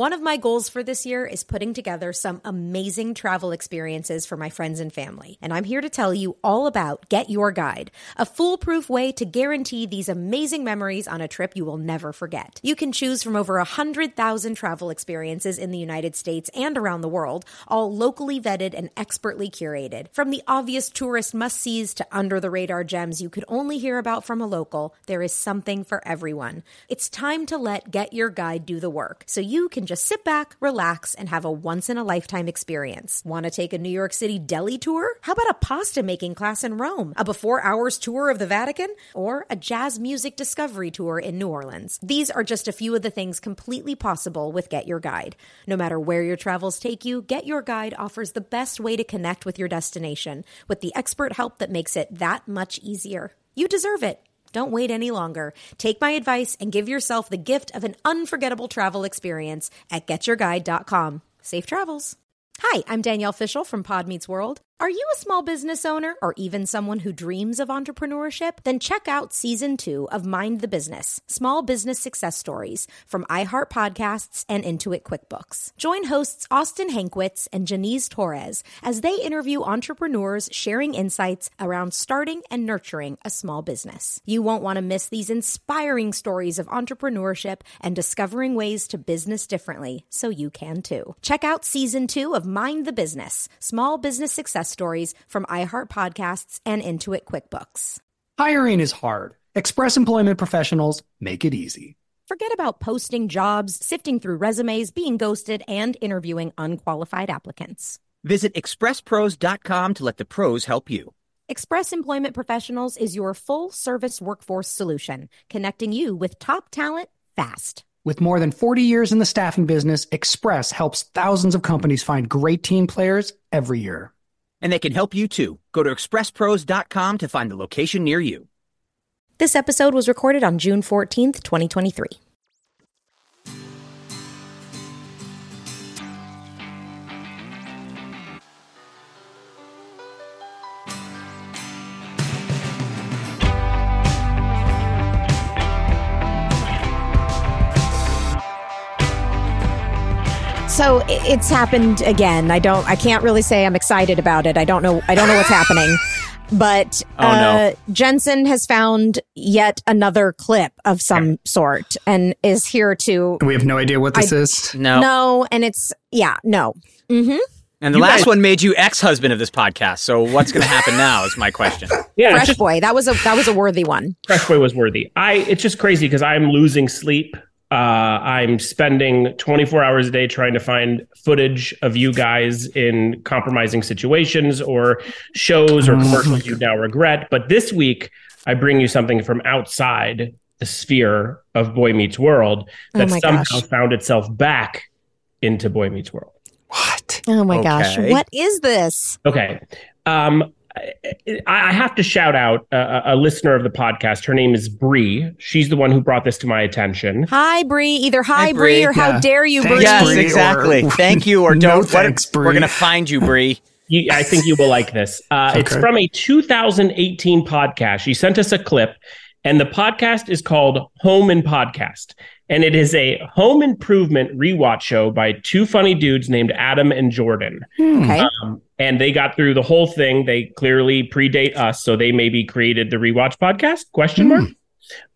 one of my goals for this year is putting together some amazing travel experiences for my friends and family. And I'm here to tell you all about Get Your Guide, a foolproof way to guarantee these amazing memories on a trip you will never forget. You can choose from over 100,000 travel experiences in the United States and around the world, all locally vetted and expertly curated. From the obvious tourist must sees to under the radar gems you could only hear about from a local, there is something for everyone. It's time to let Get Your Guide do the work so you can just sit back, relax, and have a once in a lifetime experience. Want to take a New York City deli tour? How about a pasta making class in Rome, a before hours tour of the Vatican, or a jazz music discovery tour in New Orleans? These are just a few of the things completely possible with Get Your Guide. No matter where your travels take you, Get Your Guide offers the best way to connect with your destination with the expert help that makes it that much easier. You deserve it. Don't wait any longer. Take my advice and give yourself the gift of an unforgettable travel experience at getyourguide.com. Safe travels. Hi, I'm Danielle Fishel from Pod Meets World. Are you a small business owner or even someone who dreams of entrepreneurship? Then check out season two of Mind the Business Small Business Success Stories from iHeart Podcasts and Intuit QuickBooks. Join hosts Austin Hankwitz and Janice Torres as they interview entrepreneurs sharing insights around starting and nurturing a small business. You won't want to miss these inspiring stories of entrepreneurship and discovering ways to business differently so you can too. Check out season two of Mind the Business Small Business Success stories from iHeart Podcasts and Intuit QuickBooks. Hiring is hard. Express Employment Professionals make it easy. Forget about posting jobs, sifting through resumes, being ghosted, and interviewing unqualified applicants. Visit expresspros.com to let the pros help you. Express Employment Professionals is your full service workforce solution, connecting you with top talent fast. With more than 40 years in the staffing business, Express helps thousands of companies find great team players every year. And they can help you too. Go to expresspros.com to find the location near you. This episode was recorded on June 14th, 2023. So it's happened again. I don't. I can't really say I'm excited about it. I don't know. I don't know what's happening. But Oh, no. uh, Jensen has found yet another clip of some sort and is here to We have no idea what this I- is. No. no. And it's yeah, no. Mm-hmm. And the You last guys- one made you ex-husband of this podcast. So what's going to happen now is my question. Yeah, Fresh just, boy. That was a that was a worthy one. Fresh Boy was worthy. I it's just crazy because I'm losing sleep. Uh, I'm spending 24 hours a day trying to find footage of you guys in compromising situations or shows or Oh commercials you now regret. But this week, I bring you something from outside the sphere of Boy Meets World that Oh somehow gosh. found itself back into Boy Meets World. What? Oh my gosh. What is this? Okay. Um, I, I have to shout out a, a listener of the podcast. Her name is Bree. She's the one who brought this to my attention. Hi, Bree. Either hi, Hi, Bree, Bree. or how dare you, Thanks, Bree. yes, Bree, or- exactly. Thank you or don't. What- thanks, Bree. We're going to find you, Bree. I think you will like this. Uh, It's from a 2018 podcast. She sent us a clip, and the podcast is called Home and Podcast. And it is a home improvement rewatch show by two funny dudes named Adam and Jordan. Okay. Um, and they got through the whole thing. They clearly predate us, so they maybe created the rewatch podcast? Question mark.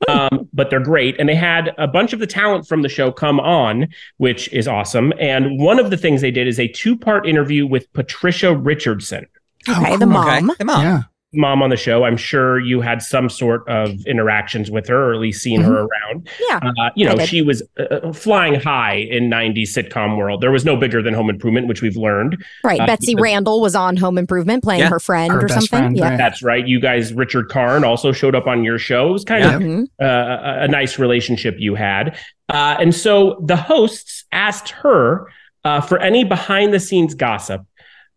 Um, but they're great, and they had a bunch of the talent from the show come on, which is awesome. And one of the things they did is a two-part interview with Patricia Richardson, Okay, the cool. mom. Okay. Come on. Yeah. Mom on the show. I'm sure you had some sort of interactions with her, or at least seen her around. Yeah. Uh, you know, she was uh, flying high in '90s sitcom world. There was no bigger than Home Improvement, which we've learned. Right. Uh, Betsy because- Randle was on Home Improvement playing Yeah. her friend Her or something. friend, yeah. right. That's right. You guys, Richard Karn also showed up on your show. It was kind Yeah. of Mhm. uh, a, a nice relationship you had. Uh, and so the hosts asked her uh, for any behind the scenes gossip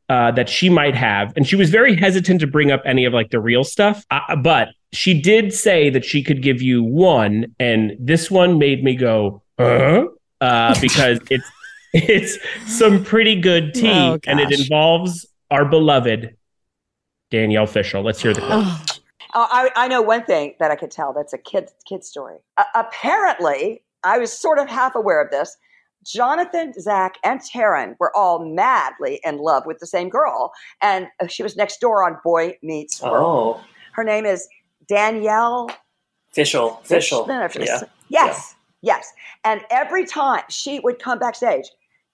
uh, that she might have. And she was very hesitant to bring up any of like the real stuff. Uh, but she did say that she could give you one. And this one made me go, uh, uh, because it's, it's some pretty good tea Oh, and it involves our beloved Danielle Fishel. Let's hear the clip. Oh, Uh, I, I know one thing that I could tell. That's a kid kid story. Uh, apparently, I was sort of half aware of this. Jonathan, Zach, and Taryn were all madly in love with the same girl, and uh, she was next door on Boy Meets World. Oh, Her name is Danielle official. Fishman. Yeah. Yes, yes. And every time she would come backstage,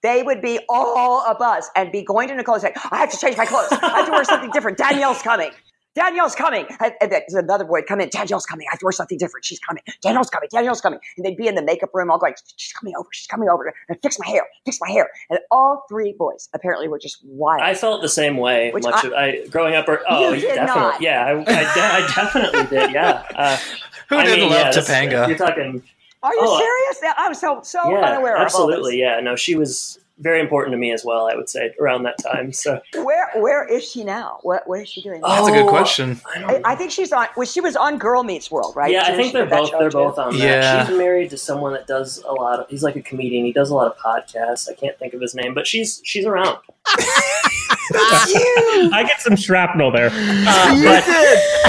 they would be all a buzz and be going to Nicole and say, I have to change my clothes. I have to wear something different. Danielle's coming. Danielle's coming. And and then another boy would come in. Danielle's coming. I have to wear something different. She's coming. Danielle's coming. Danielle's coming. And they'd be in the makeup room all going, she's coming over. She's coming over. And fix my hair. Fix my hair. And all three boys apparently were just wild. I felt the same way. Which much I- of I growing up. Or, oh, You did definitely. not. Yeah, I, I, de- I definitely did. Yeah. Uh, Who I didn't mean, love yeah, Topanga? You're talking. Are you Oh, serious? I'm so, so yeah, unaware absolutely. of all Yeah. No, she was very important to me as well. I would say around that time. So. Where, where is she now? What, what is she doing? now? That's a good Oh, question. I I, I think she's on. Well, she was on Girl Meets World, right? Yeah, I think they're both they're too? both on that. Yeah. She's married to someone that does a lot of. He's like a comedian. He does a lot of podcasts. I can't think of his name, but she's she's around. I get some shrapnel there. Uh, but,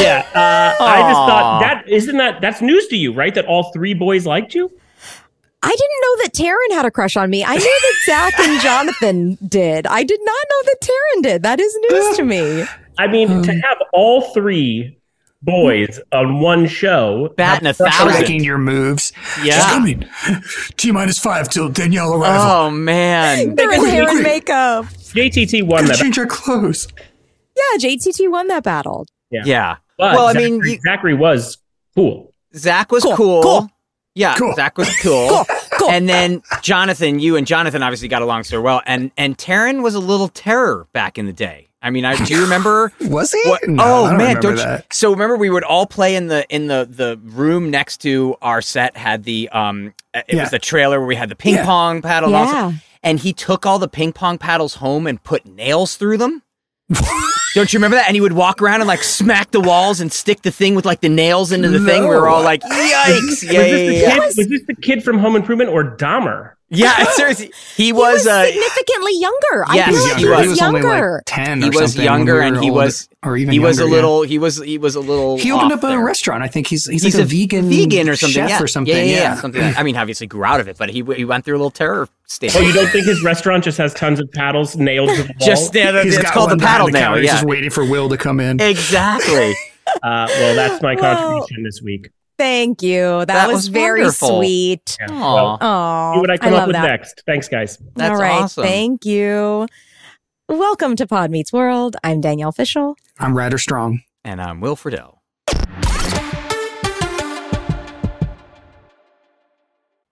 yeah, uh, I just thought that isn't that that's news to you, right? That all three boys liked you. I didn't know that Taryn had a crush on me. I knew that Zach and Jonathan did. I did not know that Taryn did. That is news to me. I mean, to have all three boys on one show, Batting a Tracking thousand. your moves. Yeah. She's coming. T minus five till Danielle arrival. Oh man. They're in hair and makeup. JTT won Gotta that. change our clothes. Yeah, JTT won that battle. Yeah. But Well, I Zachary, mean, you- Zachary was cool. Zach was Cool, cool. cool. Yeah, Cool. Zach was cool. Cool, cool. And then Jonathan, you and Jonathan obviously got along so well. And and Taryn was a little terror back in the day. I mean, I, do you remember? Was he? What? No, oh don't man, don't you? So remember, we would all play in the in the the room next to our set had the um it Yeah. was the trailer where we had the ping Yeah. pong paddle. Yeah. that. And he took all the ping pong paddles home and put nails through them. Don't you remember that? And he would walk around and like smack the walls and stick the thing with like the nails into the thing. We were all like, yikes! Yeah, was, yeah, this the yeah. kid, was this the kid from Home Improvement or Dahmer? Yeah, seriously, he He was. was uh, significantly younger. Yes, I feel like he he was. was, He was only younger. like ten. he was something when younger, we and were he older- was or even he was a younger, yeah. little. He was he was a little. He opened off up a there. restaurant. I think he's he's, He's like a, a vegan vegan or something, chef yeah. or something. Yeah, Yeah, yeah, yeah, something. Like, I mean, obviously grew out of it, but he he went through a little terror stage. Oh, you don't think his restaurant just has tons of paddles nailed to the wall? Just yeah, He's it's got called the one behind paddle the now. counter. He's Yeah, just waiting for Will to come in. exactly. Uh, well, that's my contribution this week. Thank you. That, That was, was very wonderful. sweet. Yeah. Aw. Well, Oh, see what I come love up with that. next. Thanks, guys. That's All right. awesome. Thank you. Welcome to Pod Meets World. I'm Danielle Fishel. I'm Ryder Strong. And I'm Will Friedle.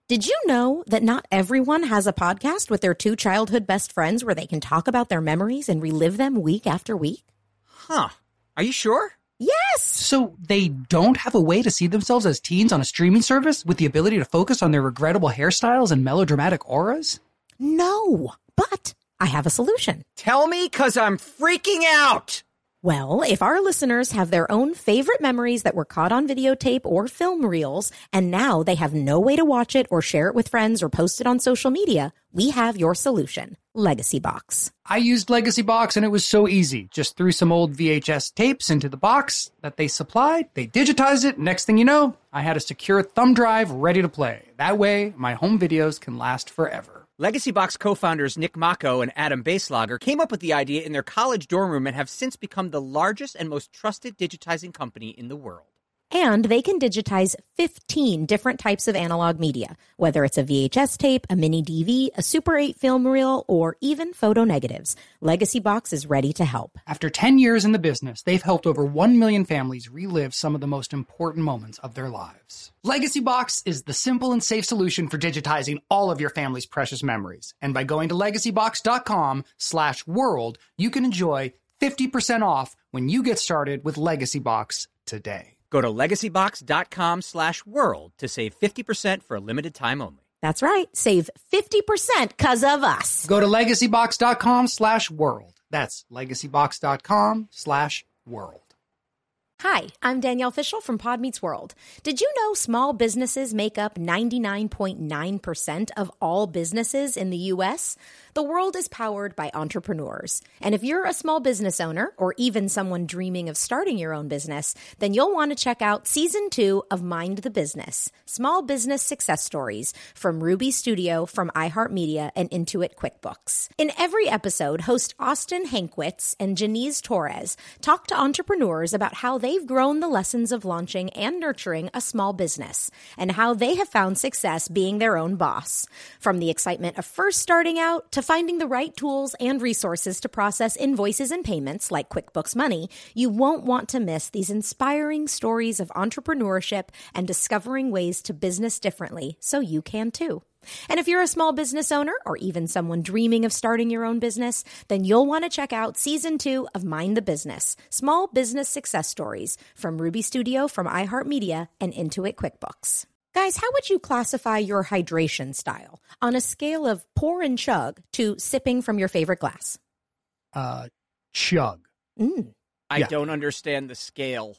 Did you know that not everyone has a podcast with their two childhood best friends where they can talk about their memories and relive them week after week? Huh? Are you sure? Yes! So they don't have a way to see themselves as teens on a streaming service with the ability to focus on their regrettable hairstyles and melodramatic auras? No, but I have a solution. Tell me, cause I'm freaking out. Well, if our listeners have their own favorite memories that were caught on videotape or film reels, and now they have no way to watch it or share it with friends or post it on social media, we have your solution Legacy Box. I used Legacy Box and it was so easy. Just threw some old VHS tapes into the box that they supplied. They digitized it. Next thing you know, I had a secure thumb drive ready to play. That way, my home videos can last forever. Legacy Box co-founders Nick Mako and Adam Baslager came up with the idea in their college dorm room and have since become the largest and most trusted digitizing company in the world. And they can digitize 15 different types of analog media, whether it's a VHS tape, a mini DV, a Super 8 film reel, or even photo negatives. Legacy Box is ready to help. After 10 years in the business, they've helped over 1 million families relive some of the most important moments of their lives. Legacy Box is the simple and safe solution for digitizing all of your family's precious memories. And by going to legacybox.com slash world, you can enjoy 50% off when you get started with Legacy Box today. Go to legacybox.com slash world to save 50% for a limited time only. That's right. Save 50% because of us. Go to legacybox.com slash world. That's legacybox.com slash world. Hi, I'm Danielle Fishel from Pod Meets World. Did you know small businesses make up 99.9% of all businesses in the U.S.? The world is powered by entrepreneurs. And if you're a small business owner or even someone dreaming of starting your own business, then you'll want to check out season two of Mind the Business Small Business Success Stories from Ruby Studio, from iHeartMedia, and Intuit QuickBooks. In every episode, host Austin Hankwitz and Janice Torres talk to entrepreneurs about how they've grown the lessons of launching and nurturing a small business and how they have found success being their own boss. From the excitement of first starting out to finding the right tools and resources to process invoices and payments like QuickBooks Money, you won't want to miss these inspiring stories of entrepreneurship and discovering ways to business differently so you can too. And if you're a small business owner or even someone dreaming of starting your own business, then you'll want to check out season two of Mind the Business Small Business Success Stories from Ruby Studio, from iHeartMedia, and Intuit QuickBooks. Guys, how would you classify your hydration style on a scale of pour and chug to sipping from your favorite glass? Uh, chug. Mm. I Yeah. don't understand the scale.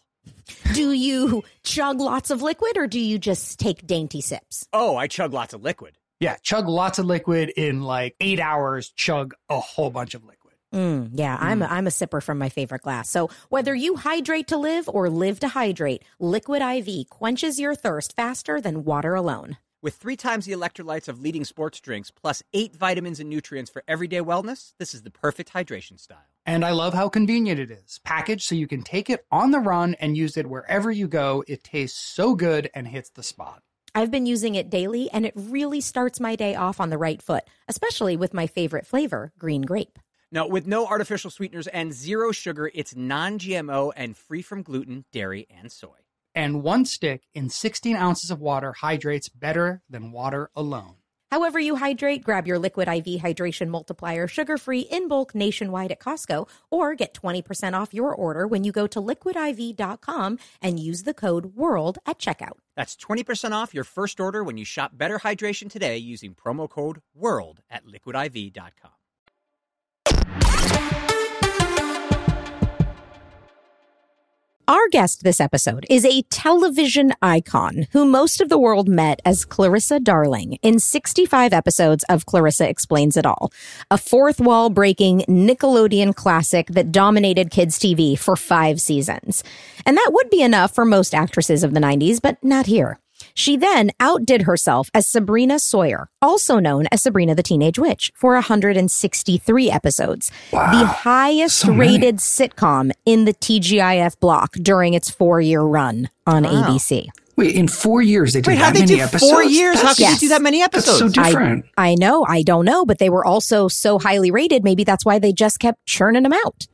Do you chug lots of liquid or do you just take dainty sips? Oh, I chug lots of liquid. Yeah, chug lots of liquid in like eight hours. Chug a whole bunch of liquid. Mm, yeah, I'm a, I'm a sipper from my favorite glass. So whether you hydrate to live or live to hydrate, Liquid IV quenches your thirst faster than water alone. With three times the electrolytes of leading sports drinks, plus eight vitamins and nutrients for everyday wellness, this is the perfect hydration style. And I love how convenient it is. Packaged so you can take it on the run and use it wherever you go. It tastes so good and hits the spot. I've been using it daily and it really starts my day off on the right foot, especially with my favorite flavor, green grape. Now, with no artificial sweeteners and zero sugar, it's non GMO and free from gluten, dairy, and soy. And one stick in 16 ounces of water hydrates better than water alone. However, you hydrate, grab your Liquid IV Hydration Multiplier sugar free in bulk nationwide at Costco, or get 20% off your order when you go to liquidiv.com and use the code WORLD at checkout. That's 20% off your first order when you shop Better Hydration today using promo code WORLD at liquidiv.com. Our guest this episode is a television icon who most of the world met as Clarissa Darling in 65 episodes of Clarissa Explains It All, a fourth wall breaking Nickelodeon classic that dominated kids' TV for five seasons. And that would be enough for most actresses of the 90s, but not here. She then outdid herself as Sabrina Sawyer, also known as Sabrina the Teenage Witch, for 163 episodes, the highest so rated sitcom in the TGIF block during its four year run on Wow. ABC. Wait, in four years they did Wait, that how'd they many do episodes? four years? How That's- could Yes. you do that many That's episodes? so different. I know, I don't know, but they were also so highly rated. Maybe that's why they just kept churning them out.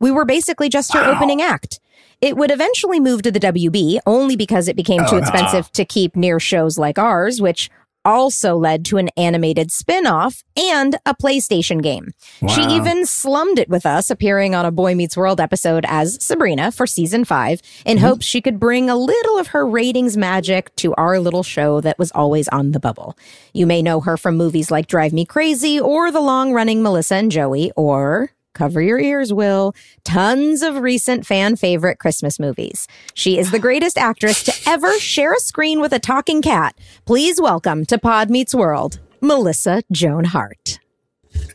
We were basically just her opening act. It would eventually move to the WB only because it became too Oh, expensive to keep near shows like ours, which also led to an animated spin-off and a PlayStation game. She even slummed it with us, appearing on a Boy Meets World episode as Sabrina for season five, in mm-hmm. hopes she could bring a little of her ratings magic to our little show that was always on the bubble. You may know her from movies like Drive Me Crazy or the long running Melissa and Joey, or cover your ears, Will, tons of recent fan favorite Christmas movies. She is the greatest actress to ever share a screen with a talking cat. Please welcome to Pod Meets World, Melissa Joan Hart.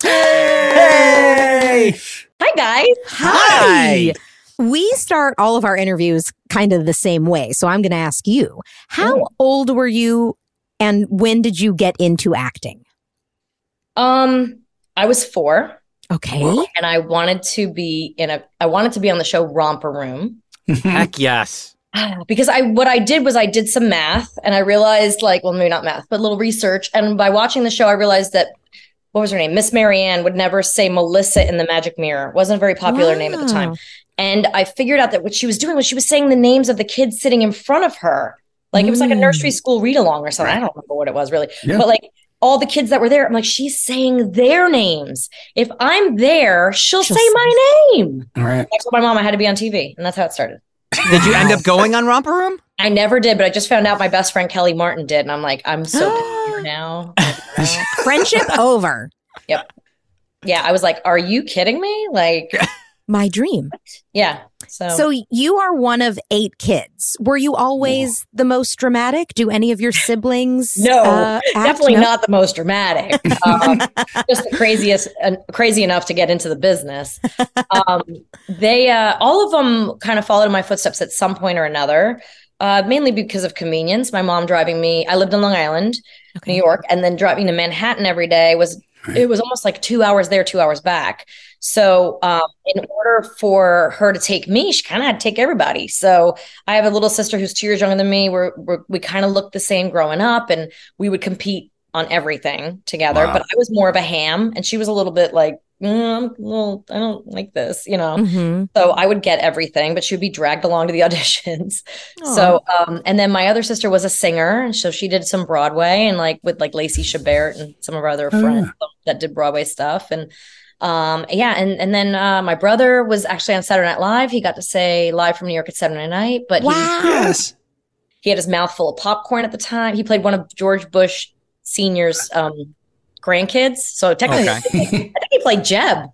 Hey! Hi, guys. Hi. We start all of our interviews kind of the same way. So I'm going to ask you, how Oh. old were you and when did you get into acting? Um, I was four, Okay. and I wanted to be in a. I wanted to be on the show Romper Room Heck yes. because I what I did was I did some math, and I realized like, well, maybe not math, but a little research. And by watching the show, I realized that what was her name, Miss Marianne, would never say Melissa in the Magic Mirror. Wasn't a very popular name at the time. And I figured out that what she was doing was she was saying the names of the kids sitting in front of her. Like it was like a Mm. nursery school read along or something. I don't remember what it was really. Yeah. But like all the kids that were there, I'm like, she's saying their names. If I'm there, she'll, She'll say say- my name. All right. I told my mom I had to be on TV, and that's how it started. Did you end up going on Romper Room? I never did, but I just found out my best friend Kelly Martin did, and I'm like, I'm so bitter now. Friendship over. Yep. Yeah, I was like, are you kidding me? Like, my dream. Yeah. So, So you are one of eight kids. Were you always the most dramatic? Do any of your siblings? no, uh, act? definitely No? not the most dramatic. Um, just the craziest, uh, crazy enough to get into the business. Um, they, uh, all of them, kind of followed in my footsteps at some point or another. Uh, mainly because of convenience. My mom driving me. I lived in Long Island, New York, and then driving to Manhattan every day was it was almost like two hours there, two hours back. So, um, in order for her to take me, she kind of had to take everybody. So, I have a little sister who's two years younger than me. We're, we're we kind of looked the same growing up, and we would compete on everything together. Wow. But I was more of a ham, and she was a little bit like, mm, little- I don't like this, you know. Mhm. So I would get everything, but she would be dragged along to the auditions. So, um, and then my other sister was a singer, and so she did some Broadway and like with like Lacey Chabert and some of our other Oh, friends that did Broadway stuff. And um, yeah, and and then uh, my brother was actually on Saturday Night Live. He got to say live from New York at Saturday Night, but he, Yes. he had his mouth full of popcorn at the time. He played one of George Bush Senior's um, grandkids. So technically, Okay. I think he played Jeb.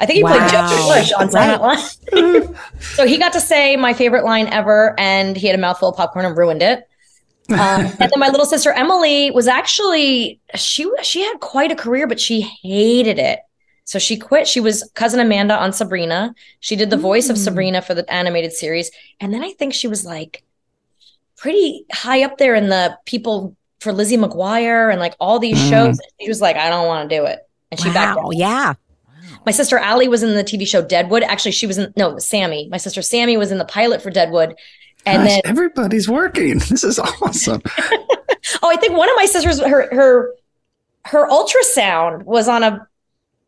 I think he played Jeb Wow. Bush on Saturday Night Live. so he got to say my favorite line ever, and he had a mouthful of popcorn and ruined it. Um, and then my little sister Emily was actually she she had quite a career, but she hated it. So she quit. She was cousin Amanda on Sabrina. She did the voice of Mm. Sabrina for the animated series, and then I think she was like pretty high up there in the people for Lizzie McGuire and like all these Mm. shows. She was like, I don't want to do it, and she backed Wow. out. Yeah. My sister Allie was in the TV show Deadwood. Actually, she was in no Sammy. My sister Sammy was in the pilot for Deadwood, and Gosh, then everybody's working. This is awesome. oh, I think one of my sisters her her her ultrasound was on a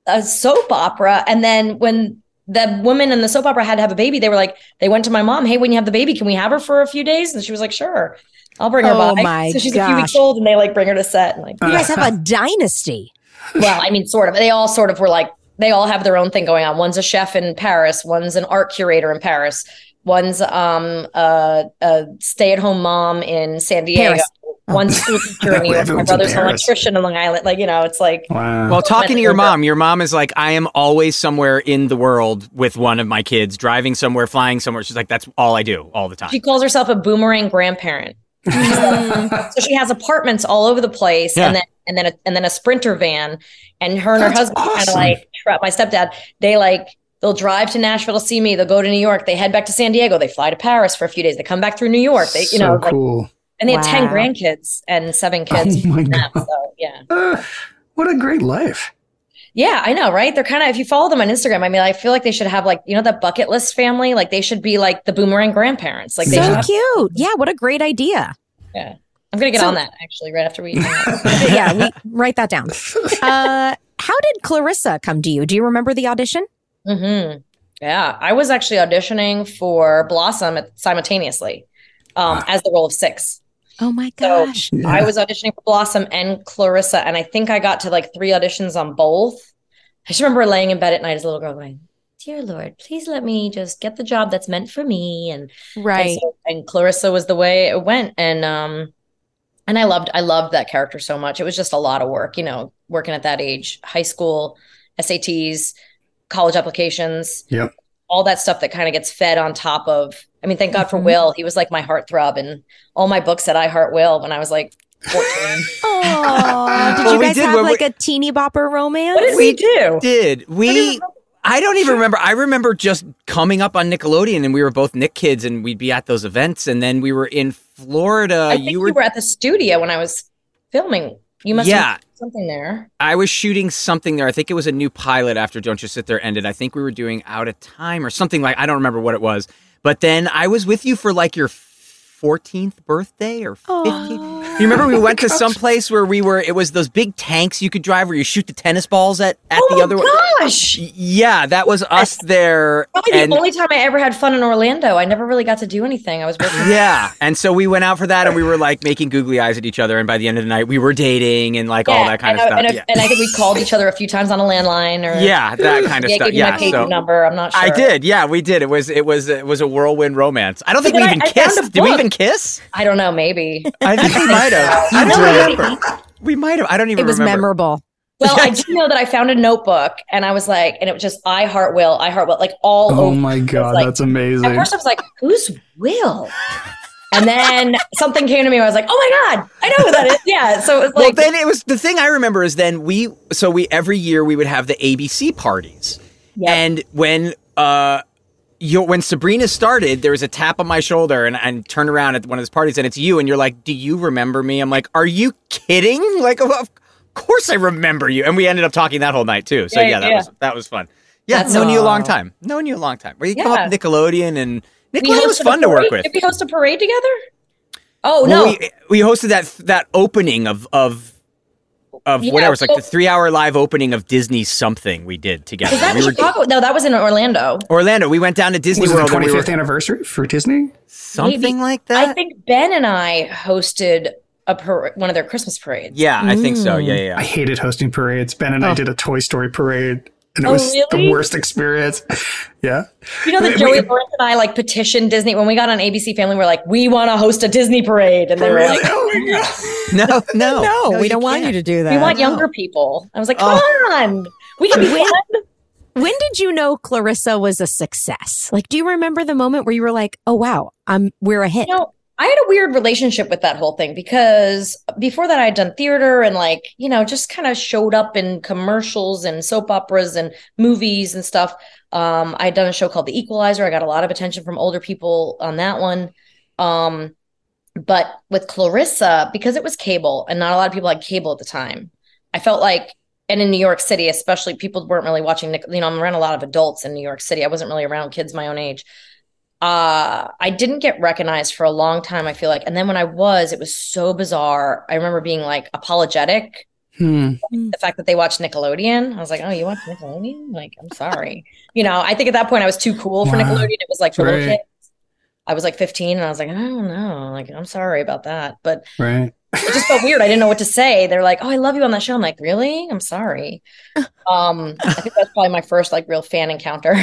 a soap opera, and then when the woman in the soap opera had to have a baby, they were like, they went to my mom, hey, when you have the baby, can we have her for a few days? And she was like, sure, I'll bring her Oh by. my so she's a few weeks old, and they like bring her to set, and like You guys have a dynasty. well, I mean, sort of. They all sort of were like, they all have their own thing going on. One's a chef in Paris, one's an art curator in Paris, one's um a, a stay-at-home mom in San Diego, Paris. One's a school teacher in New My brother's an Paris. electrician in Long Island. Like, you know, it's like Wow. Well, talking to your mom, your mom is like, I am always somewhere in the world with one of my kids, driving somewhere, flying somewhere. She's like, that's all I do all the time. she calls herself a boomerang grandparent. so she has apartments all over the place, Yeah. and then and then a, and then a sprinter van, and her and her That's husband kind of like my stepdad. They like they'll drive to Nashville to see me. They'll go to New York. They head back to San Diego. They fly to Paris for a few days. They come back through New York. They you so know like, cool. And they had ten grandkids and seven kids. Oh my them, God. So yeah, Uh, what a great life. yeah, I know, right? They're kind of if you follow them on Instagram. I mean, I feel like they should have like you know the bucket list family. Like they should be like the boomerang grandparents. Like they should so have cute. Yeah. What a great idea. Yeah, I'm gonna get So- on that actually right after we. yeah. We, write that down. Uh, how did Clarissa come to you? Do you remember the audition? hmm Yeah, I was actually auditioning for Blossom simultaneously um, as the role of Six. Oh my gosh. So gosh. I was auditioning for Blossom and Clarissa, and I think I got to like three auditions on both. I just remember laying in bed at night as a little girl going, "Dear Lord, please let me just get the job that's meant for me." And right. and, so- and Clarissa was the way it went, and um, and I loved I loved that character so much. It was just a lot of work, you know, working at that age, high school, SATs, college applications, Yep. All that stuff that kind of gets fed on top of. I mean, thank God for Mhm. Will. He was like my heartthrob, and all my books said I heart Will when I was like 14. Oh, did Well, you guys did have when we- like a teeny bopper romance? what did we do? did we I don't even remember. I remember just coming up on Nickelodeon and we were both Nick kids and we'd be at those events and then we were in Florida. I think you were, at the studio when I was filming. You must Yeah. have something there. I was shooting something there. I think it was a new pilot after Don't Just Sit There ended. I think we were doing Out of Time or something like I don't remember what it was. But then I was with you for like your 14th birthday or 15th. You remember we oh went to some place where we were it was those big tanks you could drive where you shoot the tennis balls at at oh the other one. gosh! Yeah, that was us there. Probably and the only time I ever had fun in Orlando. I never really got to do anything. I was working. yeah, and so we went out for that, and we were like making googly eyes at each other, and by the end of the night, we were dating and like all that kind of I, stuff. And, I- yeah. and I think we called each other a few times on a landline or yeah, that kind of yeah, stuff. give you my Yeah, so number. I'm not sure. I did. Yeah, we did. It was it was it was a whirlwind romance. I don't think we even I kissed. Did we book. Even kiss? I don't know. Maybe. I think we might have. I don't did. remember. We might have. I don't even It was remember. memorable. Well, I do know that I found a notebook and I was like, and it was just I heart Will, I heart Will, like all Oh over. my god, like- that's amazing. At first, I was like, "Who's Will?" And then something came to me. I was like, "Oh my god, I know who that is." Yeah. So it was well, like, then it was the thing I remember is then we so we every year we would have the ABC parties, and when uh. You, when Sabrina started, there was a tap on my shoulder, and I turn around at one of those parties, and it's you, and you're like, "Do you remember me?" I'm like, "Are you kidding?" Like, of of course I remember you, and we ended up talking that whole night too. So Yeah, yeah, that yeah. was that was fun. Yeah, That's known you a long aw. time. Known you a long time. Where you come up with Nickelodeon, and we Nickelodeon was fun to work with. Did we host a parade together? Oh Well, no, we, we hosted that that opening of of of Yeah, whatever. It's like so- the three hour live opening of Disney something we did together. was that we in were No, that was in Orlando. Orlando. We went down to Disney was it the World and we 25th were anniversary for Disney? something Maybe. like that. I think Ben and I hosted a par- one of their Christmas parades. yeah, I think so. Mm. Yeah, yeah. I hated hosting parades. Ben and I Oh. did a Toy Story parade, and it Oh, was really? the worst experience. yeah. You know that We- Joey we- Lawrence and I like petitioned Disney when we got on ABC Family. We're like, we want to host a Disney parade, and they were like, oh no, no, No, no, we don't want you to do that. we want younger people. I was like, oh. come Oh. on, we can be When- fun. When did you know Clarissa was a success? Like, do you remember the moment where you were like, "Oh wow, I'm we're a hit"? You know, I had a weird relationship with that whole thing because before that, I had done theater and like, you know, just kind of showed up in commercials and soap operas and movies and stuff. Um, I'd done a show called The Equalizer. I got a lot of attention from older people on that one. Um, but with Clarissa, because it was cable and not a lot of people had cable at the time, I felt like, and in New York City, especially, people weren't really watching. You know, I'm around a lot of adults in New York City. I wasn't really around kids my own age uh I didn't get recognized for a long time I feel like. And then when I was it was so bizarre. I remember being like apologetic Hmm. the fact that they watched Nickelodeon. I was like oh you watch Nickelodeon? Like I'm sorry. You know I think at that point I was too cool for Wow. Nickelodeon. It was like for little kids. I was like 15 and I was like I don't know. Like I'm sorry about that. But Right. It just felt weird. I didn't know what to say. They're like oh I love you on that show. I'm like really? I'm sorry. Um I think that's probably my first like real fan encounter.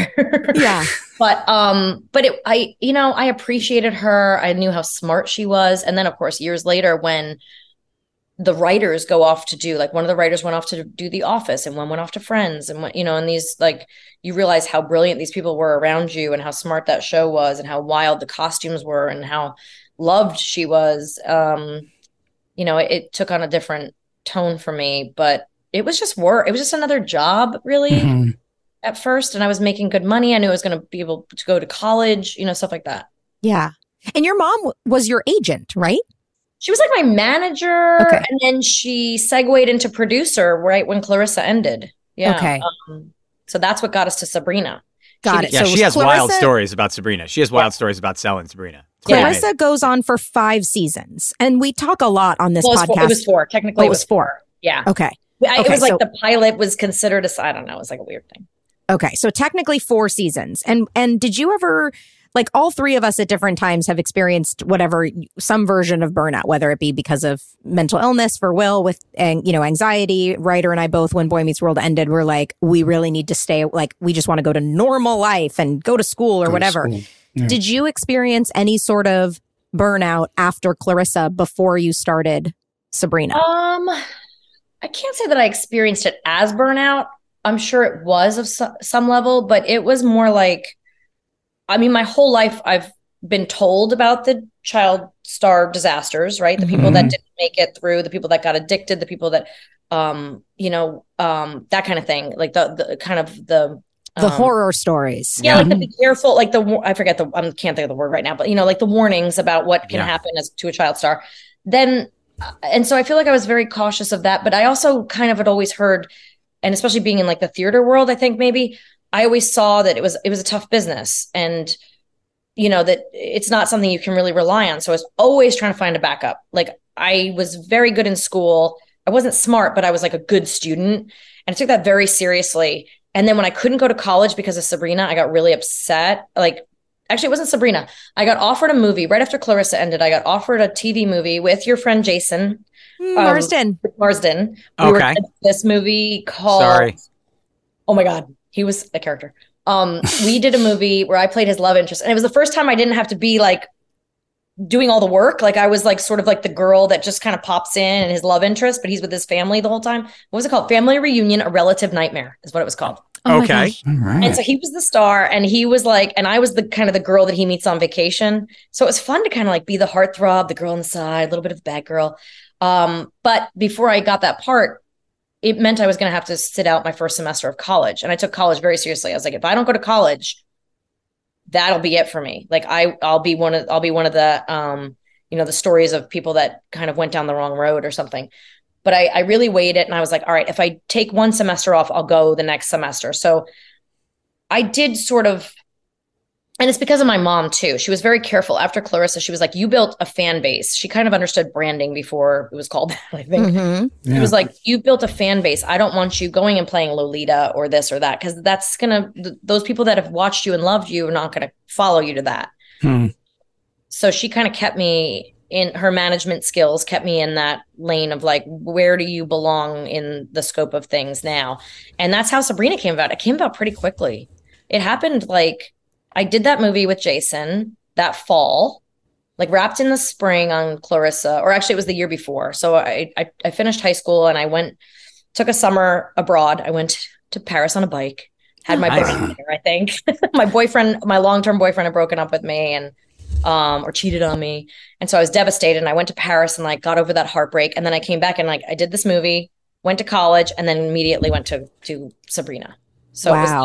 Yeah, but um but it i you know i appreciated her. I knew how smart she was. And then of course years later when the writers go off to do like one of the writers went off to do the office and one went off to friends and what you know and these like you realize how brilliant these people were around you and how smart that show was and how wild the costumes were and how loved she was. Um you know it, it took on a different tone for me but it was just work it was just another job really Mhm. at first and I was making good money. I knew I was going to be able to go to college, you know, stuff like that. yeah. And your mom w- was your agent, right? She was like my manager Okay. and then she segued into producer right when Clarissa ended. Yeah. Okay. Um, so that's what got us to Sabrina. Got it. Yeah, So she was has wild stories about Sabrina. She has wild stories about selling Sabrina. It's Clarissa amazing. goes on for five seasons, and we talk a lot on this Well, it, was four, podcast. it was four. Technically, Oh, it was four. Yeah. Okay. I, it was like so- the pilot was considered a, I don't know, it was like a weird thing. Okay, so technically four seasons. And and did you ever like all three of us at different times have experienced whatever some version of burnout, whether it be because of mental illness for Will with and you know anxiety. Ryder and I both, when Boy Meets World ended, were like, we really need to stay. Like we just want to go to normal life and go to school or Go to whatever. school. Yeah. Did you experience any sort of burnout after Clarissa before you started Sabrina? Um, I can't say that I experienced it as burnout. I'm sure it was of so- some level, but it was more like, I mean, my whole life I've been told about the child star disasters, right? The people that Mhm. didn't make it through, the people that got addicted, the people that, um, you know, um, that kind of thing, like the the kind of the the um, horror stories. yeah, like the be careful, like the I forget the I can't think of the word right now, but you know, like the warnings about what can Yeah. happen as to a child star. Then, uh, and so I feel like I was very cautious of that, but I also kind of had always heard, and especially being in like the theater world, I think maybe I always saw that it was it was a tough business, and you know that it's not something you can really rely on. So I was always trying to find a backup. Like I was very good in school. I wasn't smart, but I was like a good student, and I took that very seriously. And then when I couldn't go to college because of Sabrina, I got really upset. Like, actually, it wasn't Sabrina. I got offered a movie right after Clarissa ended. I got offered a TV movie with your friend Jason Mm, um, Marsden. Marsden. We were Okay. in this movie called. Sorry. Oh my God, he was a character. Um, we did a movie where I played his love interest, and it was the first time I didn't have to be like doing all the work. Like I was like sort of like the girl that just kind of pops in and his love interest, but he's with his family the whole time. What was it called? Family Reunion, a relative nightmare is what it was called. Oh okay. gosh. All right. And so he was the star, and he was like, and I was the kind of the girl that he meets on vacation. So it was fun to kind of like be the heartthrob, the girl on the side, a little bit of the bad girl. Um, but before I got that part, it meant I was going to have to sit out my first semester of college, and I took college very seriously. I was like, if I don't go to college, that'll be it for me. Like I, I'll be one of, I'll be one of the, um, you know, the stories of people that kind of went down the wrong road or something but I, I really weighed it and I was like, all right, if I take one semester off, I'll go the next semester. So I did sort of, and it's because of my mom too. She was very careful after Clarissa. She was like, you built a fan base. She kind of understood branding before it was called that, I think. Mhm. She was like, you built a fan base. I don't want you going and playing Lolita or this or that because that's going to, th- those people that have watched you and loved you are not going to follow you to that. Hmm. So she kind of kept me in her management skills, kept me in that lane of like, where do you belong in the scope of things now? And that's how Sabrina came about. It came about pretty quickly. It happened like I did that movie with Jason that fall, like wrapped in the spring on Clarissa, or actually it was the year before. So I I, I finished high school and I went took a summer abroad. I went to Paris on a bike. Had my Nice. boyfriend there, I think. my boyfriend, my long-term boyfriend had broken up with me and um or cheated on me. And so I was devastated and I went to Paris and like got over that heartbreak. And then I came back and like I did this movie, went to college, and then immediately went to to Sabrina. So it was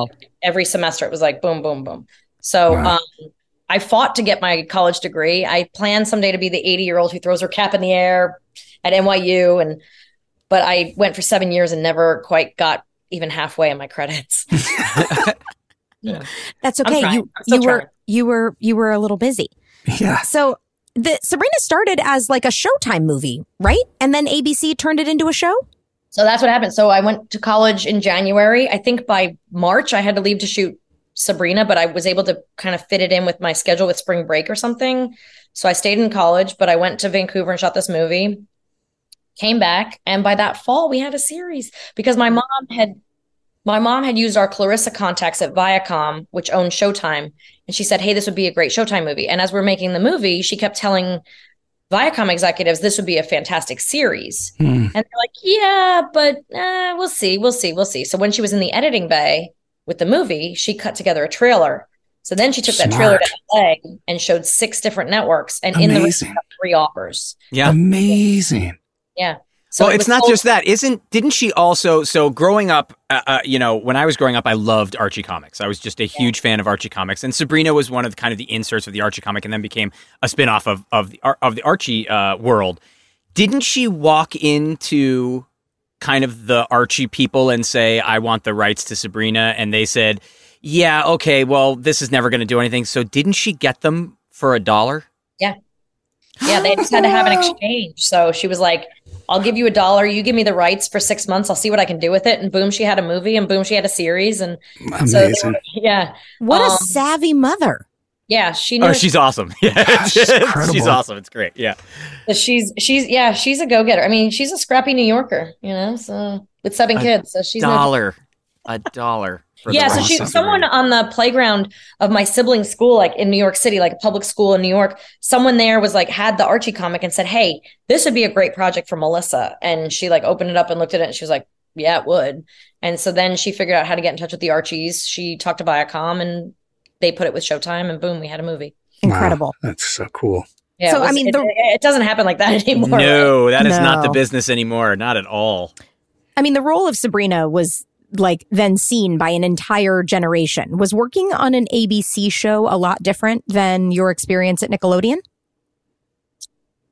every semester it was like boom, boom, boom. So Wow. um I fought to get my college degree. I planned someday to be the 80 year old who throws her cap in the air at NYU. And but I went for seven years and never quite got even halfway in my credits. That's okay. trying. You I'm you were trying. you were you were a little busy. Yeah. So the Sabrina started as like a Showtime movie, right? And then ABC turned it into a show. So that's what happened. So I went to college in January. I think by March I had to leave to shoot Sabrina, but I was able to kind of fit it in with my schedule with spring break or something. So I stayed in college, but I went to Vancouver and shot this movie. Came back, and by that fall we had a series because my mom had my mom had used our Clarissa contacts at Viacom, which owned Showtime, and she said, "Hey, this would be a great Showtime movie." And as we're making the movie, she kept telling Viacom executives this would be a fantastic series. Hmm. And they're like, yeah, but uh, we'll see, we'll see, we'll see. So when she was in the editing bay with the movie, she cut together a trailer. So then she took that trailer to LA and showed six different networks, and in the race, Amazing. got three offers. Yeah. Amazing. Yeah. So well, it it's not sold- just that. Isn't didn't she also? So growing up, uh, uh, you know, when I was growing up, I loved Archie comics. I was just a huge fan of Archie comics, and Sabrina was one of the, kind of the inserts of the Archie comic, and then became a spin-off of of the of the Archie uh, world. Didn't she walk into kind of the Archie people and say, "I want the rights to Sabrina," and they said, "Yeah, okay, well, this is never going to do anything." So didn't she get them for a dollar? Yeah. Yeah, they just had to have an exchange. So she was like, I'll give you a dollar. You give me the rights for six months. I'll see what I can do with it. And boom, she had a movie and boom, she had a series. And so, Amazing. were- yeah. What Um, a savvy mother. Yeah, she oh, knows. Oh, she's awesome. Yeah, she's she's awesome. It's great. Yeah. she's she's yeah, she's a go getter. I mean, she's a scrappy New Yorker, you know. So with seven A kids, so she's no- dollar, a dollar. Yeah. So she someone on the playground of my sibling's school, like in New York City, like a public school in New York. Someone there was like had the Archie comic and said, "Hey, this would be a great project for Melissa." And she like opened it up and looked at it, and she was like, "Yeah, it would." And so then she figured out how to get in touch with the Archies. She talked to Viacom, and they put it with Showtime, and boom, we had a movie. Incredible. Wow, that's so cool. Yeah, So, it I mean, it, the- it doesn't happen like that anymore. right? No, that is not the business anymore. Not at all. I mean, the role of Sabrina was like then seen by an entire generation. Was working on an ABC show a lot different than your experience at Nickelodeon?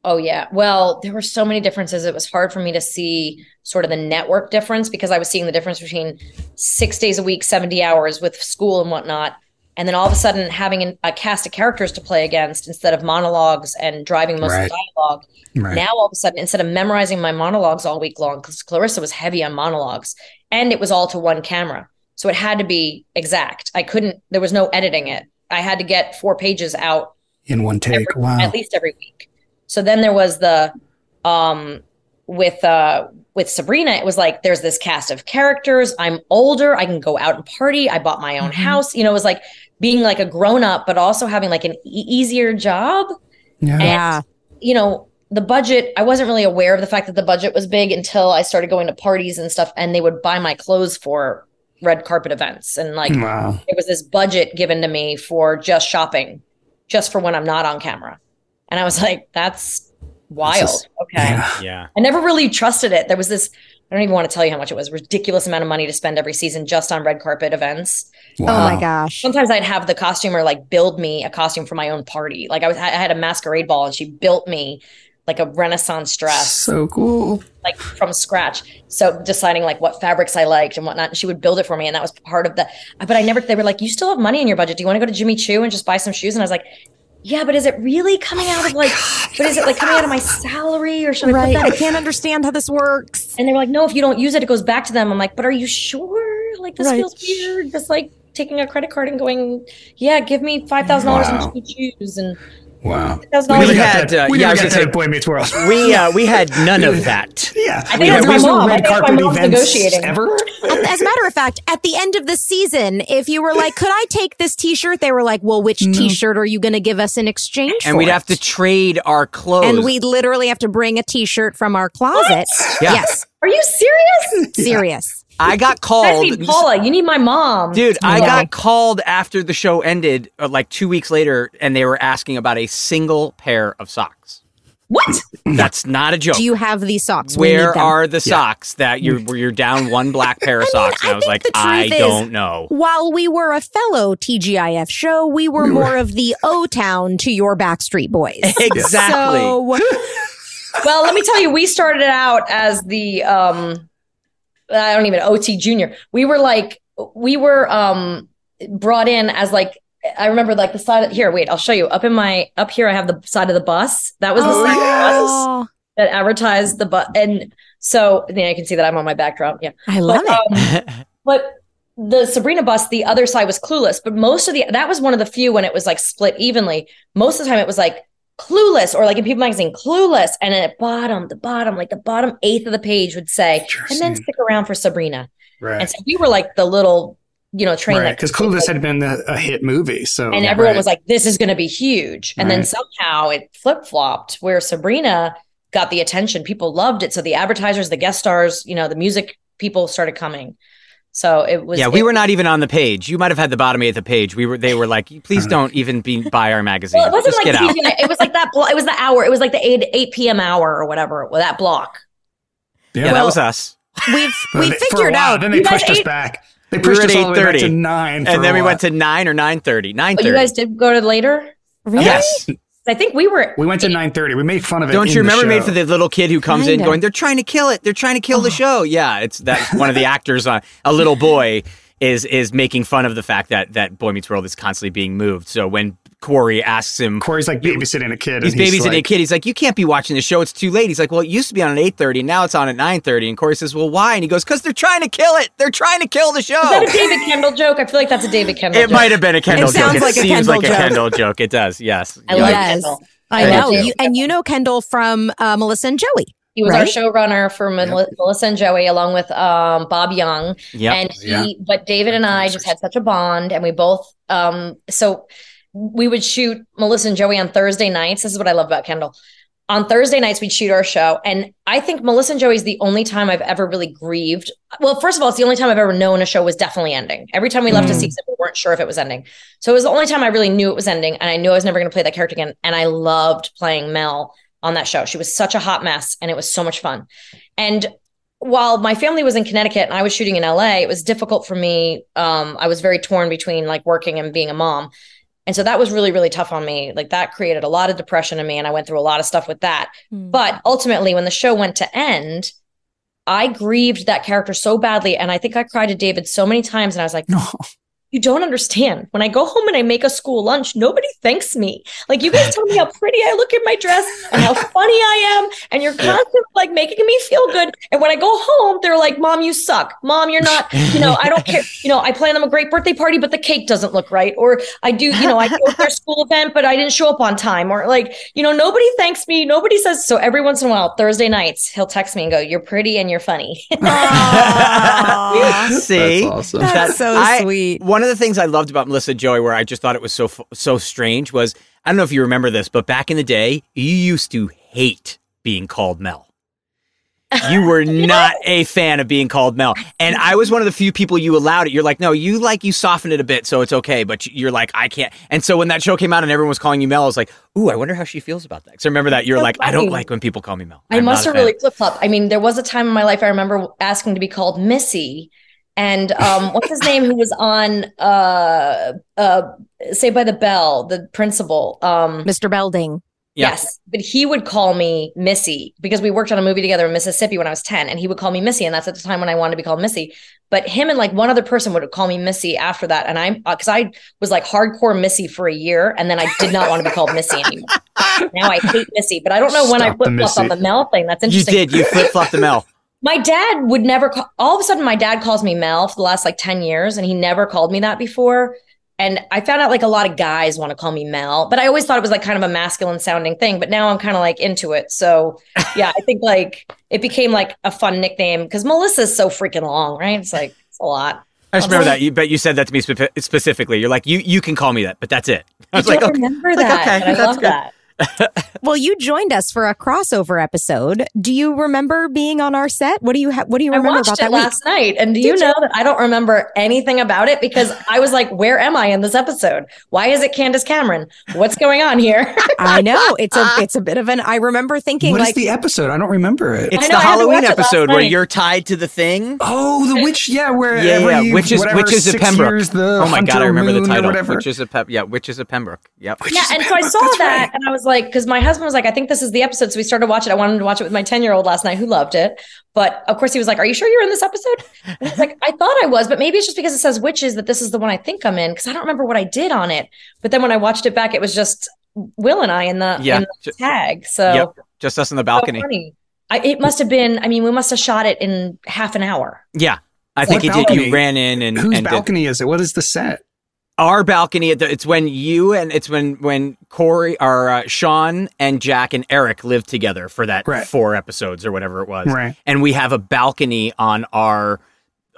Oh yeah. Well, there were so many differences. It was hard for me to see sort of the network difference because I was seeing the difference between six days a week, 70 hours with school and whatnot. And then all of a sudden having an, a cast of characters to play against instead of monologues and driving most of the dialogue. Right. Now all of a sudden, instead of memorizing my monologues all week long, because Clarissa was heavy on monologues and it was all to one camera. So it had to be exact. I couldn't, there was no editing it. I had to get four pages out In one take. every- wow. at least every week. So then there was the um with uh with Sabrina, it was like there's this cast of characters. I'm older, I can go out and party. I bought my own Mhm. house. You know, it was like being like a grown up, but also having like an e- easier job. Yeah. Yeah. you know, the budget, I wasn't really aware of the fact that the budget was big until I started going to parties and stuff and they would buy my clothes for red carpet events. And like, Wow. it was this budget given to me for just shopping, just for when I'm not on camera. And I was like, that's wild. just- okay. Yeah. Yeah. I never really trusted it. There was this, I don't even want to tell you how much it was, ridiculous amount of money to spend every season just on red carpet events. Oh my gosh. Sometimes I'd have the costumer like build me a costume for my own party. Like I was, I had a masquerade ball and she built me like a Renaissance dress, So cool. like from scratch. So deciding like what fabrics I liked and whatnot. And she would build it for me. And that was part of the, but I never, they were like, you still have money in your budget. Do you want to go to Jimmy Choo and just buy some shoes? And I was like, yeah, but is it really coming oh out of like, but is it like coming out of my salary or should I Right. put I can't understand how this works. And they're like, no, if you don't use it, it goes back to them. I'm like, but are you sure? Like this Right. feels weird. Just like taking a credit card and going, yeah, give me five thousand dollars Wow. in two shoes and Wow. $5,000 We never in- got had, that. uh, we yeah, never got gonna that say- at Boy Meets World. We uh, we had none of that. yeah. I think that's was my no mom. I think my carpet mom's negotiating. ever. As a matter of fact, at the end of the season, if you were like, could I take this t-shirt? They were like, well, which t-shirt are you going to give us in exchange And for we'd it? have to trade our clothes. and we'd literally have to bring a t-shirt from our closet. Yeah. Yes. Are you serious? Serious. I got Guys called. need Paula. You need my mom. Dude, I Yeah. got called after the show ended, uh, like two weeks later, and they were asking about a single pair of socks. What? That's not a joke. Do you have these socks? We need Where them. are the socks that you're where you're down one black pair of socks? And I, I was like, the truth I is- don't know. While we were a fellow TGIF show, we were more of the O Town to your Backstreet Boys. Exactly. So, Well, let me tell you, we started out as the um I don't even OT junior. We were like we were um brought in as like I remember like the side of, here, wait, I'll show you. Up in my up here I have the side of the bus. That was the Oh, side of the bus that advertised the bus and so yeah, you can see that I'm on my backdrop. Yeah. I love but, it. um, but the Sabrina bus, the other side was clueless, but most of the that was one of the few when it was like split evenly. Most of the time it was like clueless or like in People magazine, clueless. And at bottom, the bottom, like the bottom eighth of the page would say, and then stick around for Sabrina. Right. And so we were like the little, you know, train Right. that Because Clueless had been a, a hit movie. So and everyone right. was like, this is going to be huge. And then somehow it flip flopped where Sabrina got the attention. People loved it. So the advertisers, the guest stars, you know, the music people started coming. So it was. yeah, we it- were not even on the page. You might have had the bottom eighth of the page. We were. They were like, please don't even be buy our magazine. Well, it wasn't Just like get out. It was like that. Blo- it was the hour. It was like the eight eight p.m. hour or whatever. Well, that block. Yeah, Yeah. that was us. We've we they- for a figured out. Then they You pushed us ate- back. They pushed were at us all the way back to nine. for And a then we went to nine or nine thirty. Nine Oh, you guys did go to later. Really? Yes. I think we were. We went to nine thirty. We made fun of it. Don't in you the remember made for the little kid who comes in Kinda. going, they're trying to kill it. They're trying to kill the Oh. show. Yeah, it's that one of the actors, uh, a little boy, is is making fun of the fact that that Boy Meets World is constantly being moved. So when Corey asks him, Corey's like babysitting a kid. he's and babysitting a like, kid. He's like, you can't be watching the show. It's too late. He's like, well, it used to be on at eight thirty, now it's on at nine thirty. And Corey says, well, why? And he goes, because they're trying to kill it. They're trying to kill the show. Is that a David Kendall joke? I feel like that's a David Kendall. It joke. might have been a Kendall It sounds joke. like it a seems Kendall like a joke. Kendall joke. It does. Yes. I love Yes. Kendall. I I know you, and you know Kendall from uh, Melissa and Joey. He was Right? our showrunner for Mel- Melissa and Joey, along with um, Bob Young. Yep. And he, Yeah. but David and I just had such a bond, and we both. Um, so we would shoot Melissa and Joey on Thursday nights. This is what I love about Kendall. On Thursday nights, we'd shoot our show, and I think Melissa and Joey is the only time I've ever really grieved. Well, first of all, it's the only time I've ever known a show was definitely ending. Every time we left a Mm. season, we weren't sure if it was ending. So it was the only time I really knew it was ending, and I knew I was never going to play that character again. And I loved playing Mel on that show. She was such a hot mess, and it was so much fun. And while my family was in Connecticut and I was shooting in LA, it was difficult for me. Um, I was very torn between like working and being a mom. And so that was really, really tough on me. Like that created a lot of depression in me. And I went through a lot of stuff with that. Hmm. But ultimately, when the show went to end, I grieved that character so badly. And I think I cried to David so many times. And I was like, No. you don't understand. When I go home and I make a school lunch, nobody thanks me. Like you guys tell me how pretty I look in my dress and how funny I am, and you're constantly like making me feel good. And when I go home, they're like, "Mom, you suck. Mom, you're not. You know, I don't care. You know, I plan them a great birthday party, but the cake doesn't look right. Or I do, you know, I go to their school event, but I didn't show up on time. Or like, you know, nobody thanks me. Nobody says so. Every once in a while, Thursday nights, he'll text me and go, "You're pretty and you're funny." See, That's awesome. That's so I- sweet. One of the things I loved about Melissa Joy, where I just thought it was so so strange, was I don't know if you remember this, but back in the day, you used to hate being called Mel. You were not a fan of being called Mel. And I was one of the few people you allowed it. You're like, no, you like, you softened it a bit, so it's okay. But you're like, I can't. And so when that show came out and everyone was calling you Mel, I was like, ooh, I wonder how she feels about that. Because I remember that. You're so like, I don't like when people call me Mel. I I'm must have really flip flop. I mean, there was a time in my life I remember asking to be called Missy. And um, what's his name? Who was on uh, uh, Saved by the Bell, the principal. Um, Mr. Belding. Yeah. Yes, but he would call me Missy because we worked on a movie together in Mississippi when I was 10 and he would call me Missy and that's at the time when I wanted to be called Missy. But him and like one other person would call me Missy after that and I uh, cuz I was like hardcore Missy for a year and then I did not want to be called Missy anymore. Now I hate Missy, but I don't know when I flip-flopped on the Mel thing. That's interesting. You did. You flip flopped the Mel. My dad would never call, all of a sudden my dad calls me Mel for the last like 10 years and he never called me that before. And I found out like a lot of guys want to call me Mel, but I always thought it was like kind of a masculine sounding thing. But now I'm kind of like into it. So yeah, I think like it became like a fun nickname because Melissa's so freaking long, right? It's like it's a lot. I just remember that. You bet you said that to me spe- specifically. You're like, you you can call me that, but that's it. I I was like, don't okay. remember like, okay, I love good. that. Well, you joined us for a crossover episode. Do you remember being on our set? What do you ha- What do you I remember watched about it that week? last night, and do you Did know that I don't remember anything about it because I was like, "Where am I in this episode? Why is it Candace Cameron? What's going on here?" I know it's a it's a bit of an. I remember thinking What is like the episode? I don't remember it. It's I the know, I had to Halloween watch it last episode where night. you're tied to the thing. oh, the witch. Yeah, where Yeah, yeah, every, Witches, whatever, Witches of Pennbrook. Years, the oh my god, I remember the title. Whatever. Witches of Pep. Yeah, Witches of Pennbrook. Yep. Witches yeah, of and so I saw that's that, right. and I was like, because my husband was like, "I think this is the episode," so we started watching. it. I wanted to watch it with my ten year old last night, who loved it. But of course, he was like, "Are you sure you're in this episode?" And I was like, "I thought I was, but maybe it's just because it says witches that this is the one I think I'm in because I don't remember what I did on it." But then when I watched it back, it was just Will and I in the, Yeah. in the tag. So Yep. Just us on the balcony. funny. I, it must have been. I mean, we must have shot it in half an hour. Yeah. I think What you did. You ran in and Whose and did- balcony is it? What is the set? Our balcony. at the- It's when you and it's when when Corey or uh, Sean and Jack and Eric lived together for that Right. four episodes or whatever it was. Right. And we have a balcony on our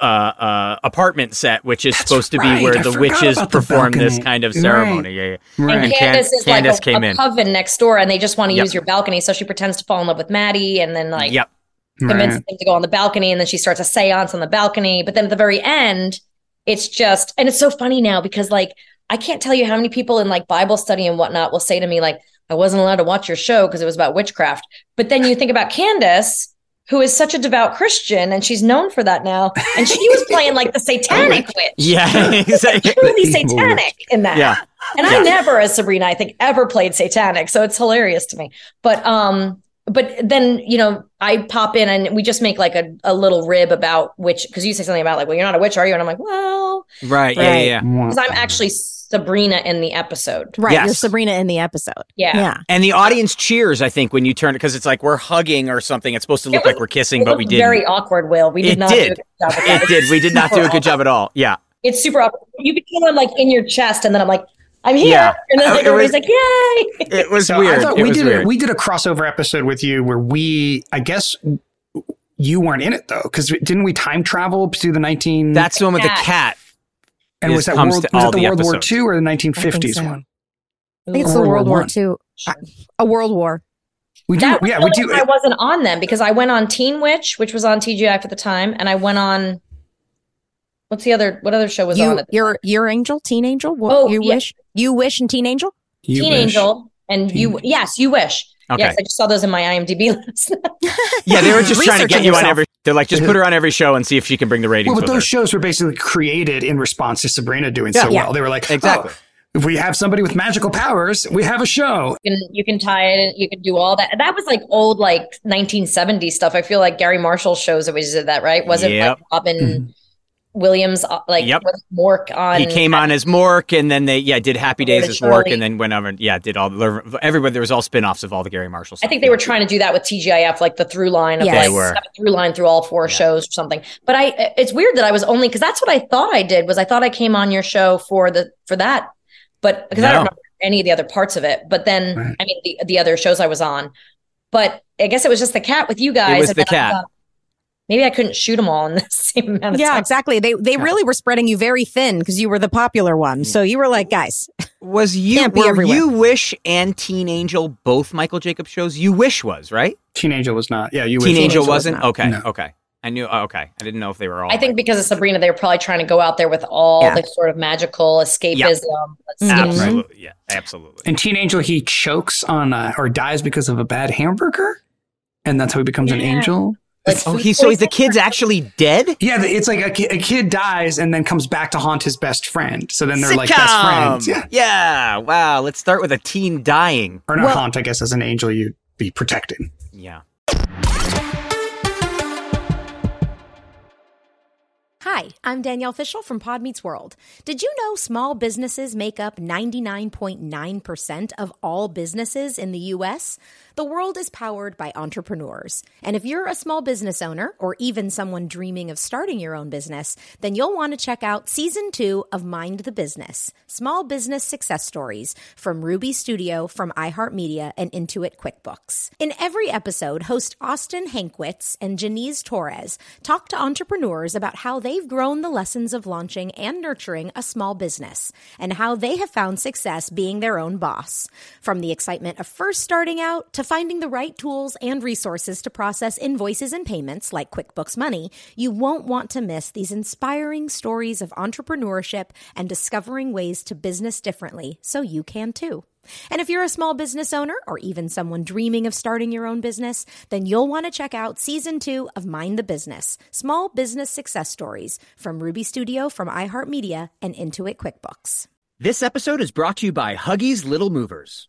uh, uh, apartment set, which is That's supposed to right. be where I the witches about the perform this kind of Right. ceremony. Yeah, yeah. Right. And And Can- Candace is Candace like a, came a in. coven next door, and they just want to Yep. use your balcony. So she pretends to fall in love with Maddie, and then like Yep. convinces Right. him to go on the balcony, and then she starts a séance on the balcony. But then at the very end, it's just, and it's so funny now because like I can't tell you how many people in like Bible study and whatnot will say to me like, "I wasn't allowed to watch your show because it was about witchcraft." But then you think about Candace. Who is such a devout Christian and she's known for that now. And she was playing like the satanic witch. Yeah, exactly. Truly satanic in that. Yeah. And Yeah. I never, as Sabrina, I think ever played satanic. So it's hilarious to me. But um, but then, you know, I pop in and we just make like a, a little rib about which because you say something about like, well, you're not a witch, are you? And I'm like, well, Right. Yeah. Right. Yeah. yeah. because I'm actually Sabrina in the episode. right. You're Sabrina in the episode. Yeah. Yeah. And the audience cheers, I think, when you turn it because it's like we're hugging or something. It's supposed to look was- like we're kissing, It but we didn't. very awkward, Will. We did It not did. do a good job with that. it did. We did not do a good job at all. Yeah. It's super awkward. You can feel it like in your chest, and then I'm like, I'm here. Yeah. And then like, it was- everybody's like, yay. It was So weird. I thought it we was did weird. A, we did a crossover episode with you where we, I guess, you weren't in it though, because didn't we time travel to the nineteen? That's the one with the Cat. cat. and was that comes world, to was all it the the World War episodes. II or the nineteen fifties so. one? I think it's the World World War War II. A World War. We do, That was yeah, the we do. I wasn't on them because I went on Teen Witch, which was on TGI for the time, and I went on. What's the other? What other show was on You, it? your your angel, teen angel. What, Oh, you yeah. wish, you wish, and teen angel. You Teen wish. Angel and Teen you. Witch. Yes, you wish. Okay. Yes, I just saw those in my IMDb list. Yeah, they were just trying to get Researching you on yourself. every. They're like, just put her on every show and see if she can bring the ratings. Well, but with those her. shows were basically created in response to Sabrina doing so Yeah. well. They were like, Exactly. oh, if we have somebody with magical powers, we have a show. you can you can tie it. You can do all that. That was like old like 1970s stuff. I feel like Garry Marshall shows always did that, right? Was it Yep. like Robin mm-hmm. Williams, uh, like Yep. with Mork on? he came on as Mork, and then they yeah did Happy Days as Mork, and then went over. Yeah, did all everybody. There was all spin offs of all the Garry Marshall. I think they were trying to do that with TGIF, like the through line of Yes. like were. through line through all four Yeah. shows or something. But I, it's weird that I was only because that's what I thought I did was I thought I came on your show for the for that, but because I don't remember any of the other parts of it. But then Right. I mean the the other shows I was on, but I guess it was just the cat with you guys. It was and the then I cat. Thought- maybe I couldn't shoot them all in the same amount of Yeah, time. Yeah, exactly. They they really were spreading you very thin because you were the popular one. So you were like, guys, Was you Can't be were everywhere. you Wish and Teen Angel both Michael Jacobs shows? You Wish was right. Teen Angel was not. Yeah, you. Teen wish- Angel was wasn't. not. okay, No. okay. I knew. oh, okay, I didn't know if they were all. I think because of Sabrina, they were probably trying to go out there with all Yeah. the sort of magical escapism. Let's see. Mhm. absolutely, yeah, absolutely. And Teen Angel, he chokes on uh, or dies because of a bad hamburger, and that's how he becomes an angel. Like Oh, food he so the poisoning. kid's actually dead. Yeah, it's like a, ki- a kid dies and then comes back to haunt his best friend. So then they're like best Sitcom! friends. Yeah. Yeah. Wow. Let's start with a teen dying. Or not Well- haunt, I guess, as an angel, you'd be protected. Yeah. Hi, I'm Danielle Fishel from Pod Meets World. Did you know small businesses make up 99.9% of all businesses in the U.S.? The world is powered by entrepreneurs. And if you're a small business owner or even someone dreaming of starting your own business, then you'll want to check out season two of Mind the Business Small Business Success Stories from Ruby Studio, from iHeartMedia, and Intuit QuickBooks. In every episode, host Austin Hankwitz and Janice Torres talk to entrepreneurs about how they've grown the lessons of launching and nurturing a small business and how they have found success being their own boss. From the excitement of first starting out to finding the right tools and resources to process invoices and payments like QuickBooks Money, you won't want to miss these inspiring stories of entrepreneurship and discovering ways to business differently so you can too. And if you're a small business owner or even someone dreaming of starting your own business, then you'll want to check out season two of Mind the Business Small Business Success Stories from Ruby Studio, from iHeartMedia, and Intuit QuickBooks. This episode is brought to you by Huggies Little Movers.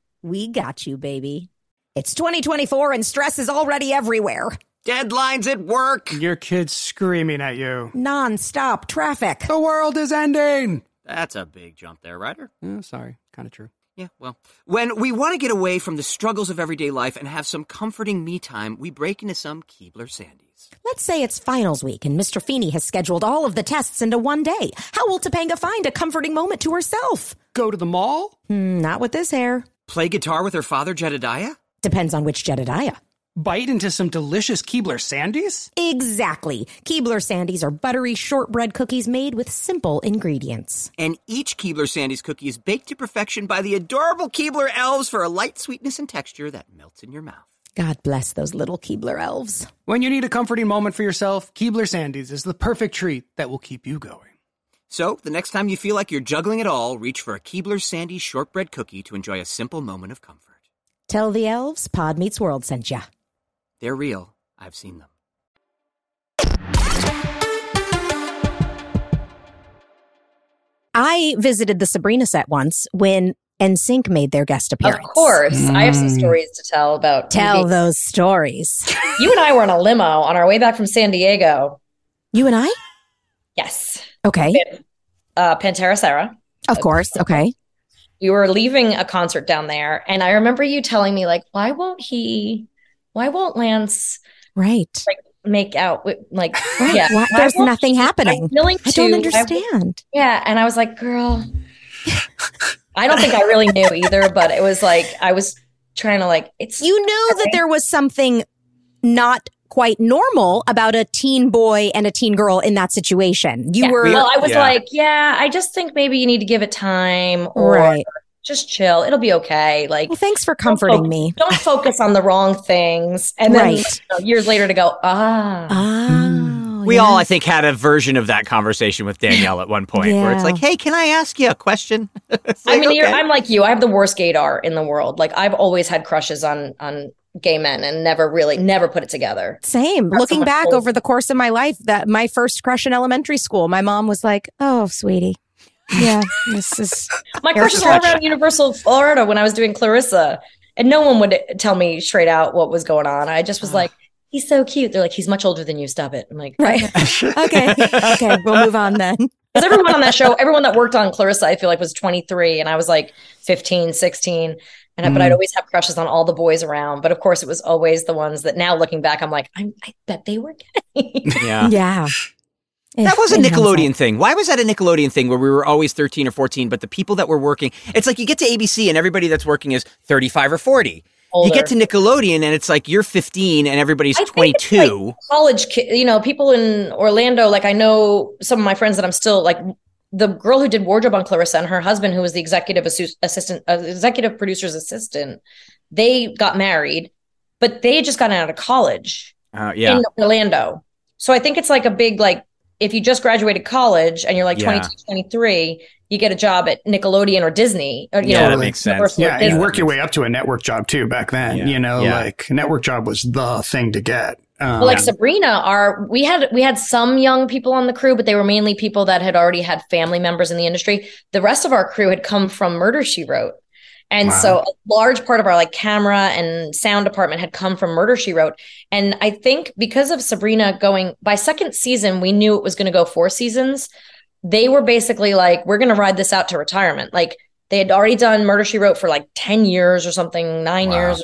We got you, baby. it's 2024 and stress is already everywhere. Deadlines at work. Your kid's screaming at you. Non-stop traffic. The world is ending. That's a big jump there, Rider. Oh, sorry, kind of true. Yeah, well, when we want to get away from the struggles of everyday life and have some comforting me time, we break into some Keebler Sandies. Let's say it's finals week and Mr. Feeney has scheduled all of the tests into one day. How will Topanga find a comforting moment to herself? Go to the mall? Hmm, not with this hair. Play guitar with her father, Jedediah? Depends on which Jedediah. Bite into some delicious Keebler Sandies? Exactly. Keebler Sandies are buttery shortbread cookies made with simple ingredients. And each Keebler Sandies cookie is baked to perfection by the adorable Keebler elves for a light sweetness and texture that melts in your mouth. God bless those little Keebler elves. When you need a comforting moment for yourself, Keebler Sandies is the perfect treat that will keep you going. So, the next time you feel like you're juggling it all, reach for a Keebler Sandy shortbread cookie to enjoy a simple moment of comfort. Tell the elves Pod Meets World sent ya. They're real. I've seen them. I visited the Sabrina set once when NSYNC made their guest appearance. Of appearance. course, I have some Mm. stories to tell about. Tell TV. those stories. You and I were in a limo on our way back from San Diego. You and I? Yes, Okay. uh, Pantera Sarah. Of course. Okay. We were leaving a concert down there, and I remember you telling me like, "Why won't he? Why won't Lance Right. Like, make out with like? Right. Yeah, Why- there's nothing happening. I don't understand. Yeah, and I was like, girl, I don't think I really knew either, but it was like I was trying to like it's You knew that there was something not quite normal about a teen boy and a teen girl in that situation. You Yeah. were Well, I was Yeah. like, yeah, I just think maybe you need to give it time or right. just chill. It'll be okay. Like Well, thanks for don't comforting focus- me. Don't focus on the wrong things. And then Right. you know, years later to go, ah. Oh, We yeah. all, I think, had a version of that conversation with Danielle at one point, where it's like, "Hey, can I ask you a question?" It's I like, mean, you're, okay. I'm like you. I have the worst gaydar in the world. Like I've always had crushes on on gay men and never really never put it together. Same. Not Looking much back gold. over the course of my life, that my first crush in elementary school, my mom was like, "Oh, sweetie, yeah, this is My crushes all around Universal Florida when I was doing Clarissa, and no one would tell me straight out what was going on. I just was ah. like, he's so cute. They're like, he's much older than you. Stop it. I'm like, Right. okay. Okay. We'll move on then. Because everyone on that show, everyone that worked on Clarissa, I feel like was 23 and I was like 15, 16. And I, but Mm. I'd always have crushes on all the boys around. But of course, it was always the ones that now looking back, I'm like, I'm, I bet they were gay. Yeah. Yeah. That was a Nickelodeon hindsight. thing. Why was that a Nickelodeon thing where we were always 13 or 14, but the people that were working, it's like you get to ABC and everybody that's working is 35 or 40. You get to Nickelodeon and it's like you're 15 and everybody's I think it's 22. like college kid, you know, people in Orlando, like I know some of my friends that I'm still like the girl who did wardrobe on Clarissa and her husband, who was the executive assu- assistant, uh, executive producer's assistant, they got married, but they had just gotten out of college Uh, yeah. in Orlando. So I think it's like a big, like, if you just graduated college and you're like Yeah. 22, 23, you get a job at Nickelodeon or Disney. Or, you Yeah, know, that makes sense. Universal Yeah, you work your way up to a network job too back then. Yeah. You know, Yeah. like network job was the thing to get. Um, Well, like Sabrina, our we had we had some young people on the crew, but they were mainly people that had already had family members in the industry. The rest of our crew had come from Murder She Wrote, and Wow. so a large part of our like camera and sound department had come from Murder She Wrote. And I think because of Sabrina going by second season, we knew it was going to go four seasons. They were basically like, we're going to ride this out to retirement. Like they had already done Murder She Wrote for like ten years or something, nine Wow. years.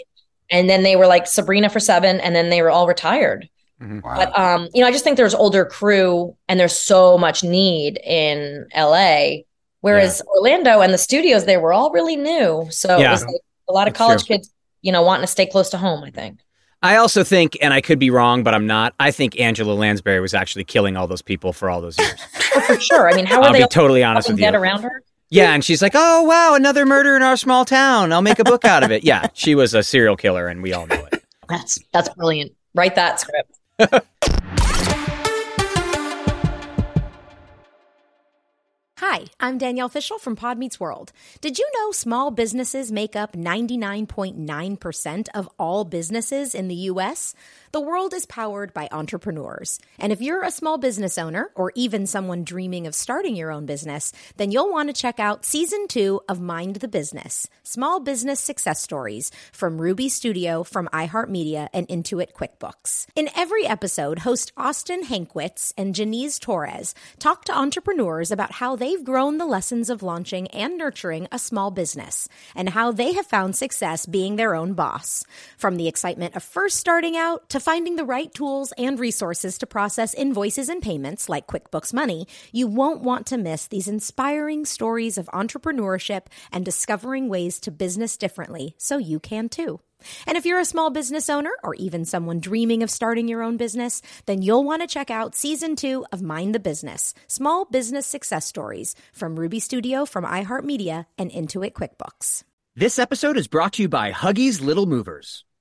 And then they were like Sabrina for seven, and then they were all retired. wow. But um, you know, I just think there's older crew and there's so much need in LA. Whereas Orlando and the studios there were all really new. So it was like a lot of That's college true. kids, you know, wanting to stay close to home, I think. I also think, and I could be wrong, but I'm not, I think Angela Lansbury was actually killing all those people for all those years. Oh, for sure. I mean, how are I'll they be totally honest fucking with you. get around her? Yeah, and she's like, "Oh wow, another murder in our small town. I'll make a book out of it." Yeah, she was a serial killer, and we all know it. That's that's brilliant. Write that script. Hi, I'm Danielle Fishel from Pod Meets World. Did you know small businesses make up 99.9% of all businesses in the U.S.? The world is powered by entrepreneurs. And if you're a small business owner or even someone dreaming of starting your own business, then you'll want to check out season two of Mind the Business Small Business Success Stories from Ruby Studio, from iHeartMedia, and Intuit QuickBooks. In every episode, host Austin Hankwitz and Janice Torres talk to entrepreneurs about how they've grown the lessons of launching and nurturing a small business and how they have found success being their own boss. From the excitement of first starting out to finding the right tools and resources to process invoices and payments like QuickBooks Money, you won't want to miss these inspiring stories of entrepreneurship and discovering ways to business differently so you can too. And if you're a small business owner or even someone dreaming of starting your own business, then you'll want to check out season two of Mind the Business Small Business Success Stories from Ruby Studio, from iHeartMedia, and Intuit QuickBooks. This episode is brought to you by Huggies Little Movers.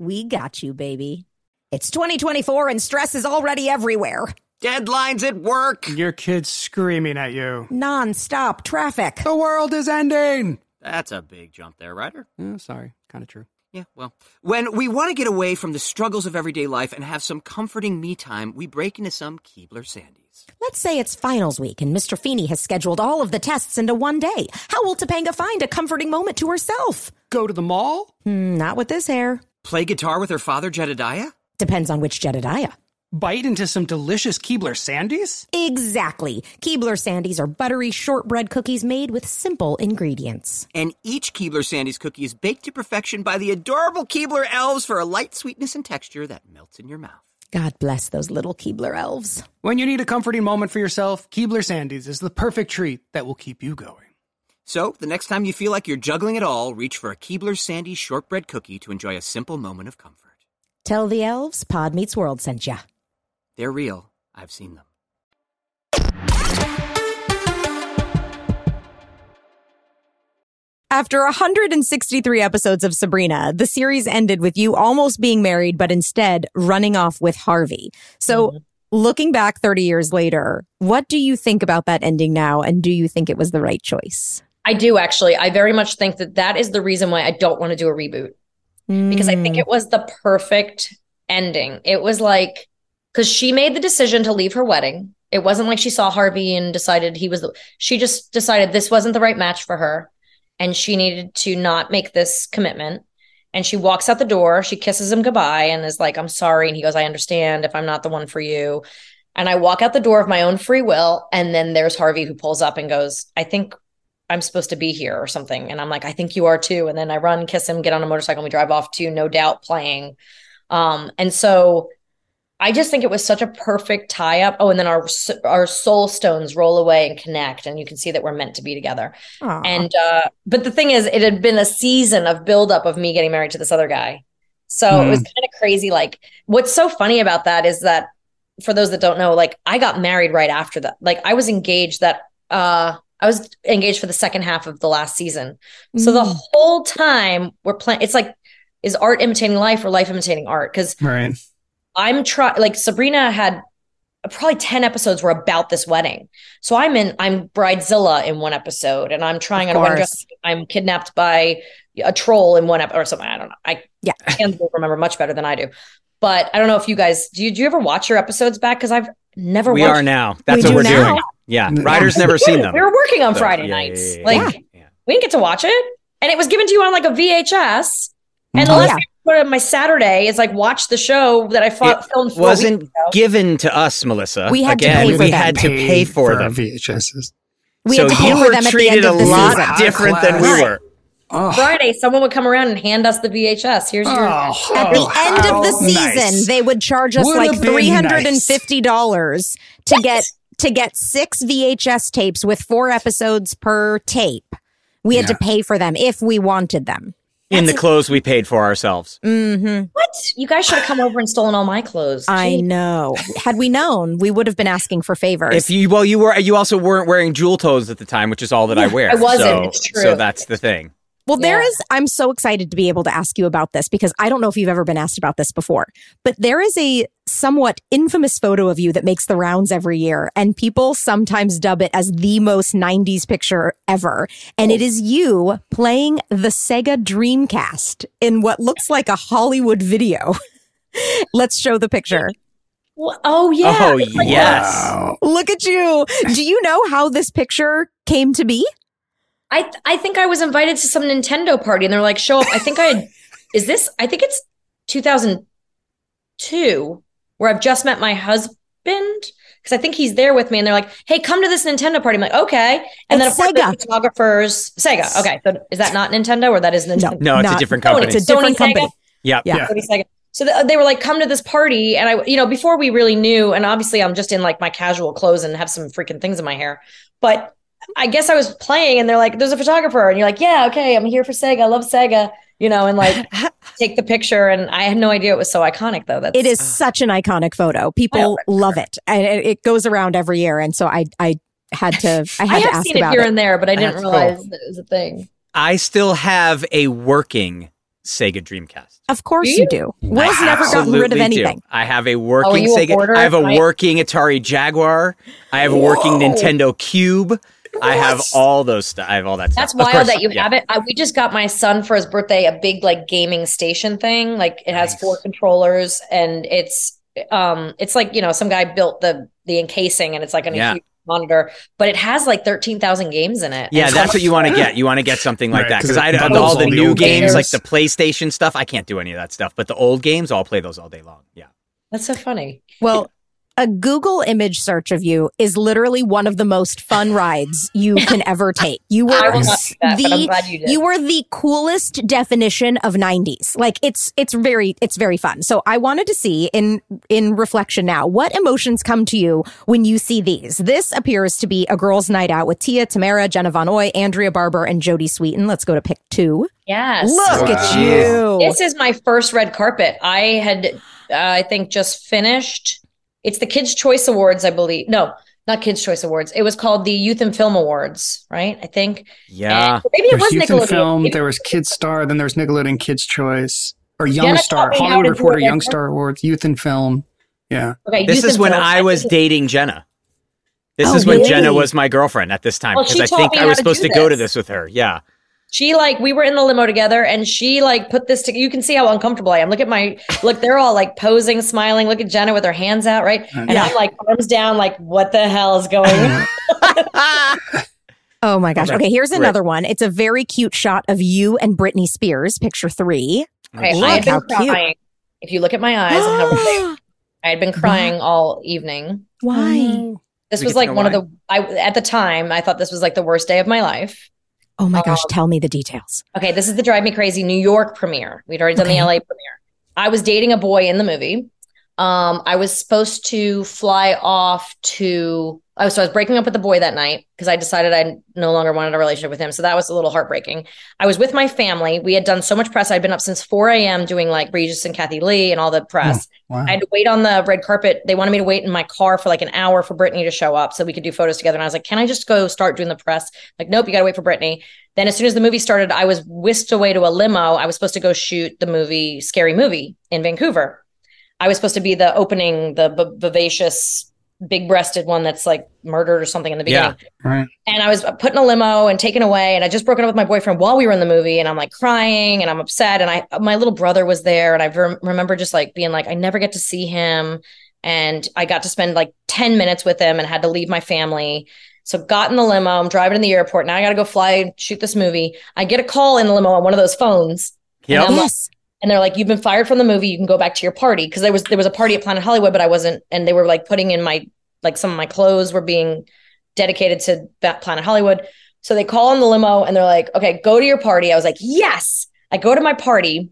We got you, baby. It's 2024 and stress is already everywhere. Deadlines at work. Your kid's screaming at you. Non-stop traffic. The world is ending. That's a big jump there, Rider. Oh, sorry, kind of true. Yeah, well, when we want to get away from the struggles of everyday life and have some comforting me time, we break into some Keebler Sandies. Let's say it's finals week and Mr. Feeney has scheduled all of the tests into one day. How will Topanga find a comforting moment to herself? Go to the mall? Hmm, not with this hair. Play guitar with her father, Jedediah? Depends on which Jedediah. Bite into some delicious Keebler Sandies? Exactly. Keebler Sandies are buttery shortbread cookies made with simple ingredients. And each Keebler Sandies cookie is baked to perfection by the adorable Keebler elves for a light sweetness and texture that melts in your mouth. God bless those little Keebler elves. When you need a comforting moment for yourself, Keebler Sandies is the perfect treat that will keep you going. So, the next time you feel like you're juggling it all, reach for a Keebler Sandy shortbread cookie to enjoy a simple moment of comfort. Tell the elves Pod Meets World sent ya. They're real. I've seen them. After 163 episodes of Sabrina, the series ended with you almost being married, but instead running off with Harvey. So, Mm-hmm. looking back 30 years later, what do you think about that ending now? And do you think it was the right choice? I do actually. I very much think that that is the reason why I don't want to do a reboot because I Mm. think it was the perfect ending. It was like because she made the decision to leave her wedding. It wasn't like she saw Harvey and decided he was the. She just decided this wasn't the right match for her, and she needed to not make this commitment. And she walks out the door. She kisses him goodbye and is like, "I'm sorry." And he goes, "I understand if I'm not the one for you." And I walk out the door of my own free will, and then there's Harvey who pulls up and goes, "I think I'm supposed to be here or something. And I'm like, I think you are too. And then I run, kiss him, get on a motorcycle, and we drive off to No Doubt playing. Um, and so I just think it was such a perfect tie up. Oh, and then our our soul stones roll away and connect, and you can see that we're meant to be together. Aw. And uh, but the thing is, it had been a season of buildup of me getting married to this other guy. So it was kind of crazy. Like, what's so funny about that is that for those that don't know, like I got married right after that. Like I was engaged that uh I was engaged for the second half of the last season. So the Mm. whole time we're playing it's like is art imitating life or life imitating art? Because Right. I'm trying like Sabrina had probably 10 episodes were about this wedding. So I'm in I'm bridezilla in one episode and I'm trying Of on a wedding dress. I'm kidnapped by a troll in one episode or something. I don't know. I Yeah. can't remember much better than I do. But I don't know if you guys do you, do you ever watch your episodes back? Because I've never We watched are now. That's We what do we're now? doing. Yeah. Yeah. Rider's um, never seen them. We were working on So, Friday yeah, nights. yeah, yeah, like yeah. we didn't get to watch it. And it was given to you on like a VHS. And the Oh, last yeah. thing I put on my Saturday is like watch the show that I fought, filmed four wasn't weeks ago. given to us, Melissa. We had to pay for we them. had to pay for our them. VHSs. We so had to pay you for were them at the treated end of a lot season. Different than we were. Oh, Friday, someone would come around and hand us the VHS. Here's your. oh, At the oh, end of the season, nice. they would charge us Would like three hundred and fifty dollars to get to get six VHS tapes with four episodes per tape. We had Yeah. to pay for them if we wanted them. In the clothes we paid for ourselves. Mm-hmm. What? You guys should have come over and stolen all my clothes. I know. Had we known, we would have been asking for favors. If you well, you were you also weren't wearing jewel toes at the time, which is all that I wear. I wasn't, So, it's true. So that's the thing. Well, there Yeah. is, I'm so excited to be able to ask you about this because I don't know if you've ever been asked about this before, but there is a somewhat infamous photo of you that makes the rounds every year. And people sometimes dub it as the most 90s picture ever. And it is you playing the Sega Dreamcast in what looks like a Hollywood video. Let's show the picture. Oh yeah. Oh It's yes. Wow. Look at you. Do you know how this picture came to be? I th- I think I was invited to some Nintendo party and they're like, show up. I think I had, is this, I think it's 2002 where I've just met my husband because I think he's there with me and they're like, hey, come to this Nintendo party. I'm like, okay. And It's then of course Sega. the photographers, Sega. Okay. So is that not Nintendo or that is Nintendo? No, it's a Not- different Sony. company. It's a different Sony Sega? company. Yep. Yeah. Sony Sega. So th- they were like, come to this party. And I, you know, before we really knew, and obviously I'm just in like my casual clothes and have some freaking things in my hair. But I guess I was playing and they're like, there's a photographer. And you're like, yeah, okay, I'm here for Sega. I love Sega, you know, and like take the picture. And I had no idea it was so iconic though. That's It is such an iconic photo. People oh, love it, and it, it goes around every year. And so I, I had to, I I had to ask seen it here it. and there, but I didn't That's realize cool. that it was a thing. I still have a working Sega Dreamcast. Of course Do you you? do. Will's I never gotten rid of absolutely do. anything. I have a Oh, working you a Sega. hoarder? I have a working Atari Jaguar. I have a working Nintendo Cube. I have all those stuff. I have all that That's stuff. Wild course, that you yeah. have it. I, we just got my son for his birthday a big like gaming station thing. Like it has Nice. four controllers and it's um it's like you know some guy built the the encasing and it's like on a Yeah. huge monitor, but it has like thirteen thousand games in it. Yeah, And that's so- what you want to get. You want to get something like Right, that 'cause because I bundles all the all the new old games, like the PlayStation stuff. I can't do any of that stuff, but the old games, I'll play those all day long. Yeah. That's so funny. Well, a Google image search of you is literally one of the most fun rides you can ever take. You were I will not do that, but I'm the glad you did. you were the coolest definition of 90s. Like it's it's very it's very fun. So I wanted to see in in reflection now, what emotions come to you when you see these? This appears to be a girls' night out with Tia, Tamara, Jenna Von Oy, Andrea Barber, and Jodie Sweetin. Let's go to pick two. yes. Look at you. This is my first red carpet. I had, uh, I think, just finished. It's the Kids' Choice Awards, I believe. No, not Kids Choice Awards. It was called the Youth and Film Awards, right? I think. Yeah. And maybe it There's was Youth in Nickelodeon. Film. Maybe- There was Kids Star. Then there was Nickelodeon Kids Choice or Young Jenna Star. taught me how Hollywood Reporter. Young Star Awards. Youth and Film. Yeah. okay, This Youth is when Film. I was dating Jenna. This Oh, is when really? Jenna was my girlfriend at this time because she I think I was supposed do to go to this. this with her. Yeah. She like we were in the limo together, and she like put this. To, you can see how uncomfortable I am. Look at my look. They're all like posing, smiling. Look at Jenna with her hands out, right? And I'm like arms down, like what the hell is going on? Oh my gosh. Okay, Okay, here's great. another one. It's a very cute shot of you and Britney Spears, picture three. Okay, Look I had been how cute. crying. If you look at my eyes and how I had been crying all evening. Why? This We was like know one of the. I at the time I thought this was like the worst day of my life. Oh my gosh, Um, tell me the details. Okay, this is the Drive Me Crazy New York premiere. We'd already done Okay. the LA premiere. I was dating a boy in the movie. Um, I was supposed to fly off to. Oh, so I was breaking up with the boy that night because I decided I no longer wanted a relationship with him. So that was a little heartbreaking. I was with my family. We had done so much press. I'd been up since 4 a.m. doing like Regis and Kathie Lee and all the press. Oh, wow. I had to wait on the red carpet. They wanted me to wait in my car for like an hour for Britney to show up so we could do photos together. And I was like, can I just go start doing the press? Like, nope, you got to wait for Britney. Then as soon as the movie started, I was whisked away to a limo. I was supposed to go shoot the movie Scary Movie in Vancouver. I was supposed to be the opening, the b- vivacious, big breasted one that's like murdered or something in the beginning. Yeah. Right. And I was put in a limo and taken away. And I just broken up with my boyfriend while we were in the movie. And I'm like crying and I'm upset. And I, my little brother was there. And I rem- remember just like being like, I never get to see him. And I got to spend like 10 minutes with him and had to leave my family. So got in the limo. I'm driving to the airport. Now I got to go fly shoot this movie. I get a call in the limo on one of those phones. Yep. I'm like- Yes. And they're like, "You've been fired from the movie. You can go back to your party." Because there was there was a party at Planet Hollywood, but I wasn't, and they were like putting in my like some of my clothes were being dedicated to that Planet Hollywood. So they call in the limo and they're like, "Okay, go to your party." I was like, "Yes." I go to my party,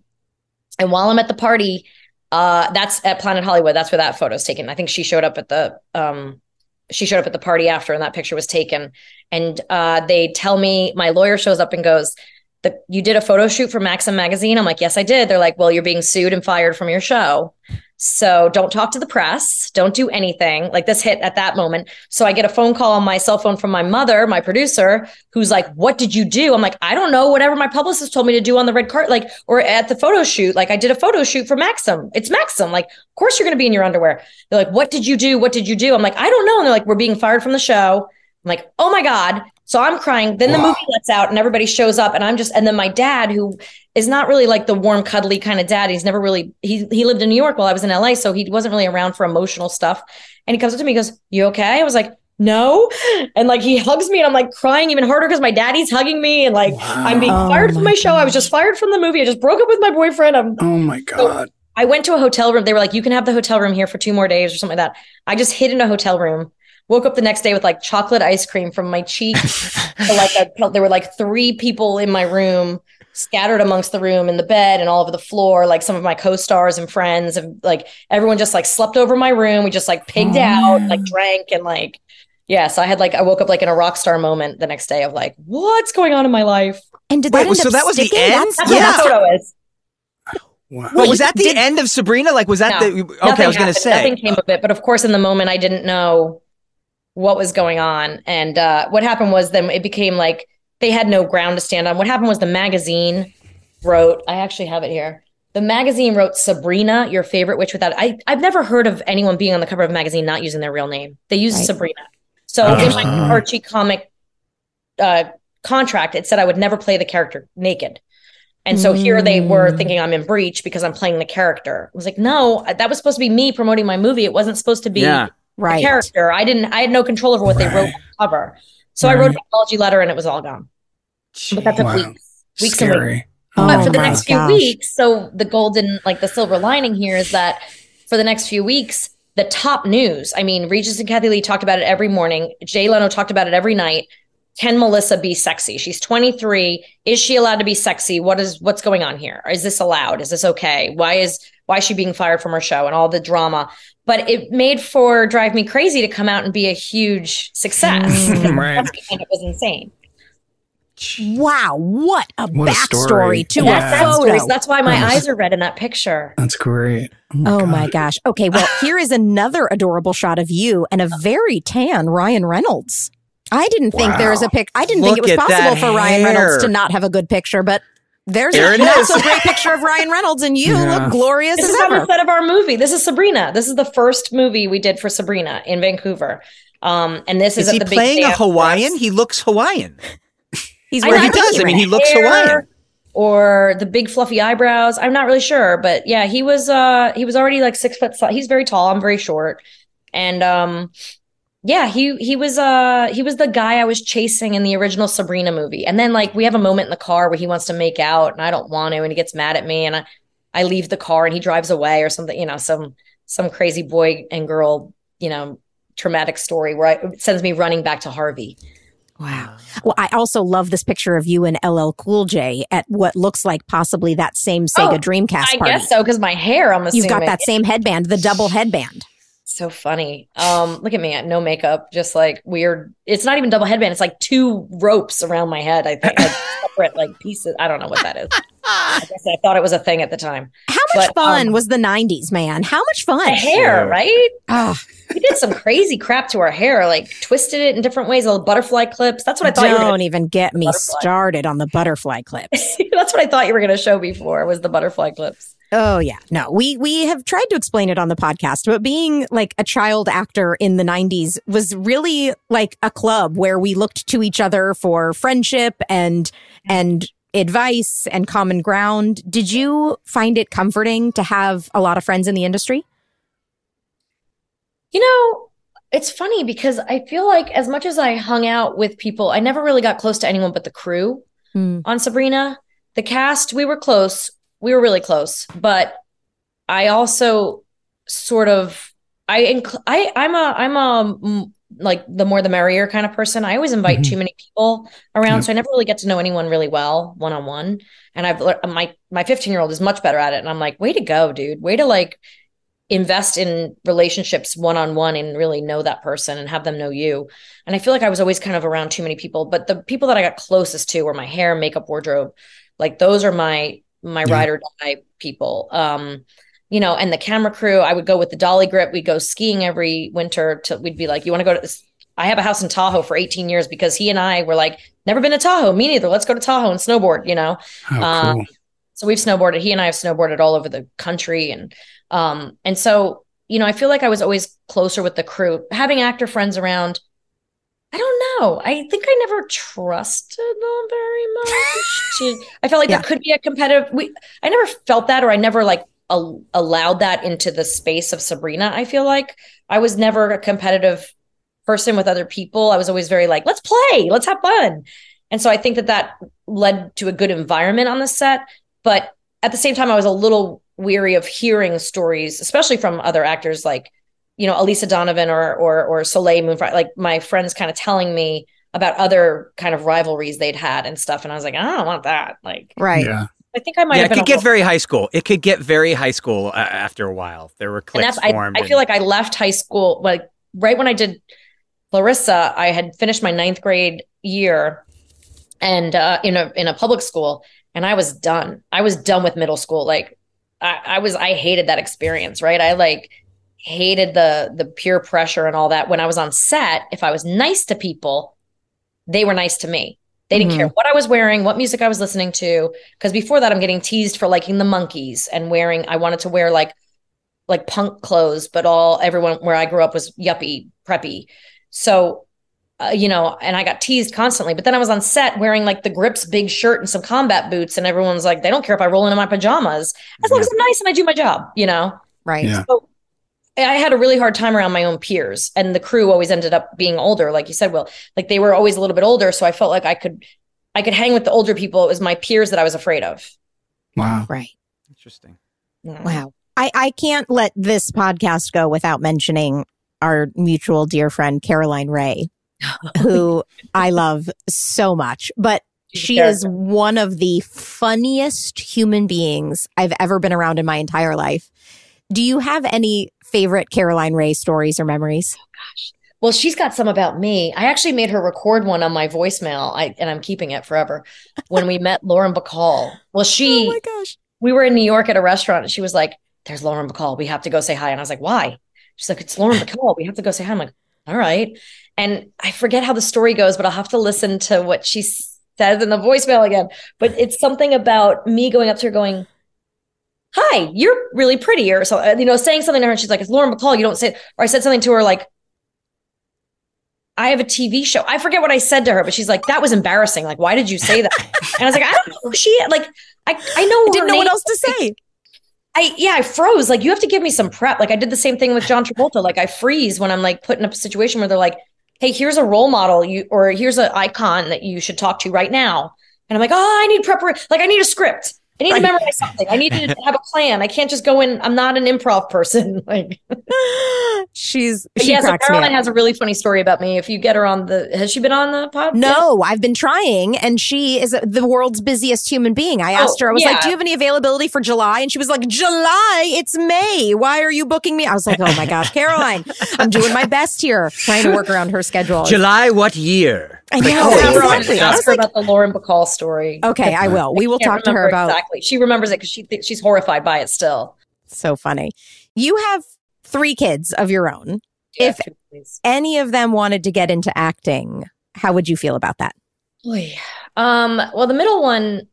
and while I'm at the party, uh, that's at Planet Hollywood. That's where that photo is taken. I think she showed up at the um, she showed up at the party after, and that picture was taken. And uh, they tell me my lawyer shows up and goes, the, you did a photo shoot for Maxim magazine. I'm like, yes, I did. They're like, well, you're being sued and fired from your show. So don't talk to the press. Don't do anything. Like this hit at that moment. So I get a phone call on my cell phone from my mother, my producer, who's like, what did you do? I'm like, I don't know. Whatever my publicist told me to do on the red cart, like, or at the photo shoot. Like I did a photo shoot for Maxim. It's Maxim. Like, of course you're going to be in your underwear. They're like, what did you do? What did you do? I'm like, I don't know. And they're like, we're being fired from the show. I'm like, oh my God. So I'm crying. Then the movie lets out and everybody shows up. And I'm just, and then my dad, who is not really like the warm, cuddly kind of dad, he's never really, he, he lived in New York while I was in LA. So he wasn't really around for emotional stuff. And he comes up to me, he goes, You okay? I was like, No. And like he hugs me and I'm like crying even harder because my daddy's hugging me. And like I'm being Oh fired from my my show. I was just fired from the movie. I just broke up with my boyfriend. I'm Oh my God. I went to a hotel room. They were like, you can have the hotel room here for two more days or something like that. I just hid in a hotel room. Woke up the next day with like chocolate ice cream from my cheek. to, like a, there were like three people in my room, scattered amongst the room and the bed and all over the floor. Like some of my co-stars and friends, and like everyone just like slept over my room. We just like pigged Oh, out, man. like mm. drank and like yeah. So I had like I woke up like in a rock star moment the next day of like what's going on in my life. And did Wait, that end so up that was the sticking? end? That's- That's Yeah. what that photo is. Wow. But was that the did- end of Sabrina? Like, was that No, the? Okay, I was going to say. nothing came of it. But of course, in the moment, I didn't know what was going on. And uh, what happened was then it became like they had no ground to stand on. What happened was the magazine wrote. I actually have it here. The magazine wrote Sabrina, your favorite witch without. I I've never heard of anyone being on the cover of a magazine not using their real name. They used Right. Sabrina. So Oh. in my Archie comic uh, contract, it said I would never play the character naked. And so here they were Mm. thinking I'm in breach because I'm playing the character. I was like, no, that was supposed to be me promoting my movie. It wasn't supposed to be Yeah. The Right. character. I didn't. I had no control over what they wrote on the cover. So I wrote Right. an apology letter, and it was all gone. But that took Wow. weeks, weeks and weeks. Scary. But Oh for the next few weeks, so the golden, like the silver lining here is that for the next few weeks, the top news. I mean, Regis and Kathie Lee talked about it every morning. Jay Leno talked about it every night. Can Melissa be sexy? She's 23. Is she allowed to be sexy? What is what's going on here? Is this allowed? Is this okay? Why is why is she being fired from her show and all the drama? But it made for Drive Me Crazy to come out and be a huge success. Right. and it was insane. Wow, what a What backstory story. to Yeah. a photo. That's why my Oh, eyes are red in that picture. That's great. Oh my oh gosh. Okay, well, here is another adorable shot of you and a very tan Ryan Reynolds. I didn't think there was a pic. I didn't think it was possible that for Ryan Reynolds to not have a good picture, but there's There a not so great picture of Ryan Reynolds, and you Yeah. look glorious This as is on the set of our movie. This is Sabrina. This is the first movie we did for Sabrina in Vancouver. Um, and this is, Is at he the big playing a Hawaiian. He looks Hawaiian. He's I Or know, wearing he I a think does. I mean, he looks Hair Hawaiian. Or the big fluffy eyebrows. I'm not really sure, but yeah, he was uh he was already like six foot. He's very tall. I'm very short, and um, yeah, he he was uh he was the guy I was chasing in the original Sabrina movie. And then like we have a moment in the car where he wants to make out, and I don't want to, and he gets mad at me, and I I leave the car and he drives away or something. You know, some some crazy boy and girl, you know, traumatic story where I, it sends me running back to Harvey. Wow. Well, I also love this picture of you and LL Cool J at what looks like possibly that same Sega Oh, Dreamcast I guess so because my hair. I'm assuming You've got that same headband, the double headband. So funny. Um, look at me, no makeup, just like weird. It's not even double headband. It's like two ropes around my head. I think like separate like pieces. I don't know what that is. I guess I thought it was a thing at the time. How much But, fun um, was the 90s, man? How much fun? The hair, right? Oh, We did some crazy crap to our hair, like twisted it in different ways. Little butterfly clips. That's what I thought you don't Gonna, even get me Butterfly. started on the butterfly clips. that's what I thought you were going to show before. Was the butterfly clips? Oh yeah. No, we we have tried to explain it on the podcast, but being like a child actor in the 90s was really like a club where we looked to each other for friendship and and advice and common ground. Did you find it comforting to have a lot of friends in the industry? You know, it's funny because I feel like as much as I hung out with people, I never really got close to anyone but the crew Hmm. on Sabrina. The cast, we were close. We were really close, but I also sort of I inc- I I'm a I'm a like the more the merrier kind of person. I always invite Mhm. too many people around, Yeah. so I never really get to know anyone really well one on one. And I've my my 15 year old is much better at it, and I'm like, way to go, dude! Way to like invest in relationships one on one and really know that person and have them know you. And I feel like I was always kind of around too many people, but the people that I got closest to were my hair, makeup, wardrobe. Like those are my my Yeah. ride or die people. Um, you know, and the camera crew, I would go with the dolly grip. We'd go skiing every winter to we'd be like, you want to go to this? I have a house in Tahoe for 18 years because he and I were like, never been to Tahoe. Me neither. Let's go to Tahoe and snowboard, you know? Oh, Um, cool. so we've snowboarded. He and I have snowboarded all over the country, and um, and so you know, I feel like I was always closer with the crew. Having actor friends around, I don't know. I think I never trusted them very much. I felt like Yeah. there could be a competitive. We, I never felt that, or I never like al- allowed that into the space of Sabrina. I feel like I was never a competitive person with other people. I was always very like, let's play, let's have fun. And so I think that that led to a good environment on the set. But at the same time, I was a little weary of hearing stories, especially from other actors like, you know, Elisa Donovan or or or Soleil Moon Frye, like my friends kind of telling me about other kind of rivalries they'd had and stuff. And I was like, I don't want that. Like, Right. Yeah. I think I might yeah, have it could get little- very high school. It could get very high school uh, after a while. There were and cliques that's I, formed. I and- feel like I left high school like right when I did Clarissa, I had finished my ninth grade year and uh in a in a public school and I was done. I was done with middle school. Like I, I was I hated that experience, right? I like hated the the peer pressure and all that. When I was on set, if I was nice to people, they were nice to me. They didn't Mhm. care what I was wearing, what music I was listening to. Because before that, I'm getting teased for liking the Monkees and wearing. I wanted to wear like like punk clothes, but all everyone where I grew up was yuppie preppy. So, uh, you know, and I got teased constantly. But then I was on set wearing like the Grips big shirt and some combat boots, and everyone's like, they don't care if I roll into my pajamas as long as I'm nice and I do my job, you know. Right. Yeah. So I had a really hard time around my own peers, and the crew always ended up being older, like you said, Will. Like they were always a little bit older, so I felt like I could, I could hang with the older people. It was my peers that I was afraid of. Wow. Right. Interesting. Mm-hmm. Wow. I, I can't let this podcast go without mentioning our mutual dear friend, Caroline Rhea, who I love so much. But She's a she is one of the funniest human beings I've ever been around in my entire life. Do you have any favorite Caroline Rhea stories or memories? Oh, gosh. Well, she's got some about me. I actually made her record one on my voicemail, I, and I'm keeping it forever. When we met Lauren Bacall. Well, she. Oh my gosh. We were in New York at a restaurant, and she was like, "There's Lauren Bacall. We have to go say hi." And I was like, "Why?" She's like, "It's Lauren Bacall. We have to go say hi." I'm like, "All right." And I forget how the story goes, but I'll have to listen to what she says in the voicemail again. But it's something about me going up to her, going, "Hi, you're really pretty," or so uh, you know, saying something to her, and she's like, "It's Lauren Bacall. You don't say. Or I said something to her like, I have a TV show. I forget what I said to her, but she's like, that was embarrassing. Like, why did you say that? And I was like, I don't know who she like I I know I didn't know what else to say. I yeah, I froze. Like you have to give me some prep. Like I did the same thing with John Travolta. Like I freeze when I'm like put in a situation where they're like, "Hey, here's a role model you or here's an icon that you should talk to right now." And I'm like, "Oh, I need preparation. Like I need a script. I need to memorize something. I need to have a plan. I can't just go in. I'm not an improv person." Like She's she yeah, so cracks me Caroline up. has a really funny story about me. If you get her on the, has she been on the pod? No, I've been trying, and she is the world's busiest human being. I asked Oh, her, I was like, "Do you have any availability for July?" And she was like, "July? It's May. Why are you booking me?" I was like, "Oh my gosh, Caroline, I'm doing my best here, trying to work around her schedule." July, what year? I know Have her on and exactly. Ask her like, about the Lauren Bacall story. "Okay, I will. We will talk to her about." exactly. She remembers it because she thinks she's horrified by it still. So funny. You have three kids of your own. Yeah, if two, any of them wanted to get into acting, how would you feel about that? Oy. Um, well, the middle one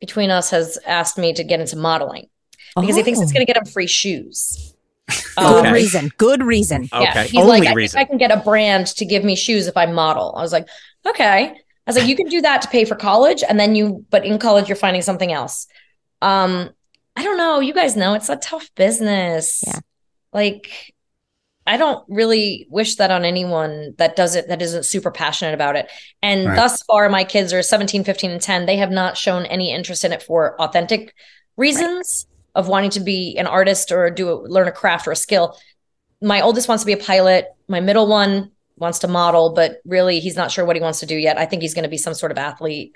between us has asked me to get into modeling because he thinks it's Oh. going to get him free shoes. Good Okay. reason. Good reason. Yeah, Okay, he's only like, I reason. think I can get a brand to give me shoes if I model. I was like, okay. I was like, you can do that to pay for college, and then you, but in college you're finding something else. Um, I don't know. You guys know it's a tough business. Yeah. Like, I don't really wish that on anyone that does it that isn't super passionate about it. And Right. thus far, my kids are 17, 15, and 10. They have not shown any interest in it for authentic reasons of wanting to be an artist or do a, learn a craft or a skill. My oldest wants to be a pilot. My middle one wants to model, but really he's not sure what he wants to do yet. I think he's going to be some sort of athlete.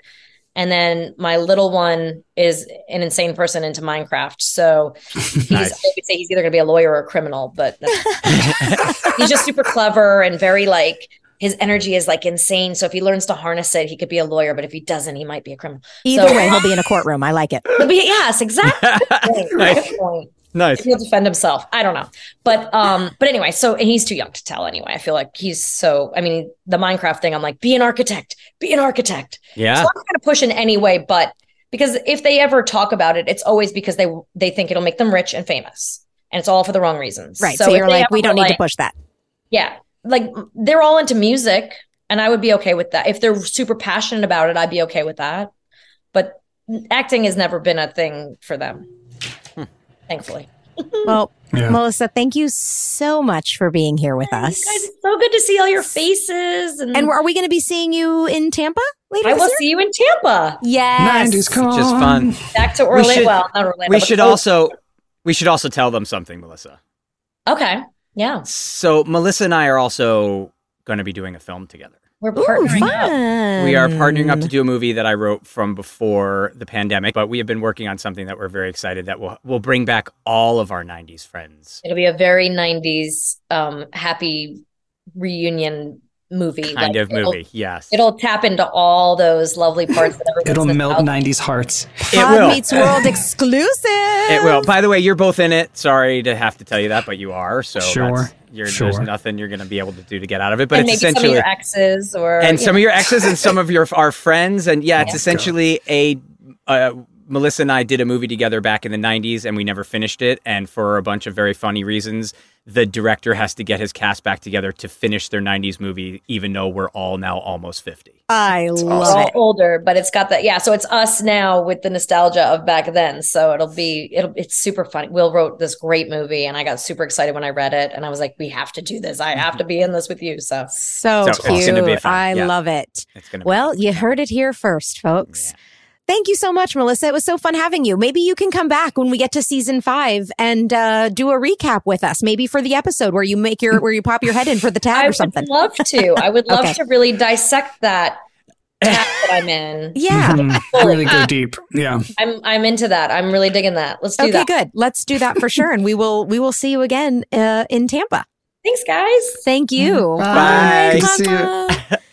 And then my little one is an insane person into Minecraft. So he's, Nice. I would say he's either going to be a lawyer or a criminal, but that's- he's just super clever and very like his energy is like insane. So if he learns to harness it, he could be a lawyer. But if he doesn't, he might be a criminal. Either So- way, he'll be in a courtroom. I like it. But yes, exactly. Good Nice. Point. Nice. He'll defend himself. I don't know. But um, but anyway, so and he's too young to tell anyway. I feel like he's so I mean, the Minecraft thing, I'm like, be an architect, be an architect. Yeah. So I'm not gonna push in any way, but because if they ever talk about it, it's always because they they think it'll make them rich and famous. And it's all for the wrong reasons. Right. So, if you're like, we don't were need to push that. yeah. Like they're all into music and I would be okay with that. If they're super passionate about it, I'd be okay with that. But acting has never been a thing for them. Thankfully. Well, Yeah. Melissa, thank you so much for being here with us. Guys, it's so good to see all your faces and, And are we going to be seeing you in Tampa later I will year? see you in Tampa. Yes. 90s con. Which is fun. Back to We Orlando. should- well, not Orlando. We should also we should also tell them something, Melissa. Okay. Yeah. So Melissa and I are also going to be doing a film together. We're Ooh, partnering up. We are partnering up to do a movie that I wrote from before the pandemic, but we have been working on something that we're very excited that will will bring back all of our '90s friends. It'll be a very 90s um happy reunion movie. Kind Like, of it'll- movie, yes. It'll tap into all those lovely parts that It'll melt nostalgic 90s hearts. It Pod will. Meets World exclusive. It will. By the way, you're both in it. Sorry to have to tell you that, but you are. So Sure, that's- you're, there's nothing you're going to be able to do to get out of it. But and it's maybe some of essentially your exes or and you some know. of your exes and some of your our friends and yeah it's Yeah. essentially a uh, melissa and i did a movie together back in the 90s and we never finished it and for a bunch of very funny reasons the director has to get his cast back together to finish their 90s movie even though we're all now almost 50 I We're love all it. older, but it's got that. Yeah, so it's us now with the nostalgia of back then. So it'll be it'll it's super funny. Will wrote this great movie, and I got super excited when I read it, and I was like, we have to do this. I have to be in this with you. So So, So it's cute. gonna be fun. I Yeah. love it. it's gonna be Well, you heard it here first, folks. Thank you so much, Melissa. It was so fun having you. Maybe you can come back when we get to season five and uh, do a recap with us. Maybe for the episode where you make your where you pop your head in for the tag or something. I would love to. I would love Okay. to really dissect that tag that I'm in. Yeah. Mhm. really go deep. Yeah. I'm I'm into that. I'm really digging that. Let's do Okay, that. Okay, good. Let's do that for sure, and we will we will see you again uh, in Tampa. Thanks, guys. Thank you. Mm-hmm. Bye. Bye.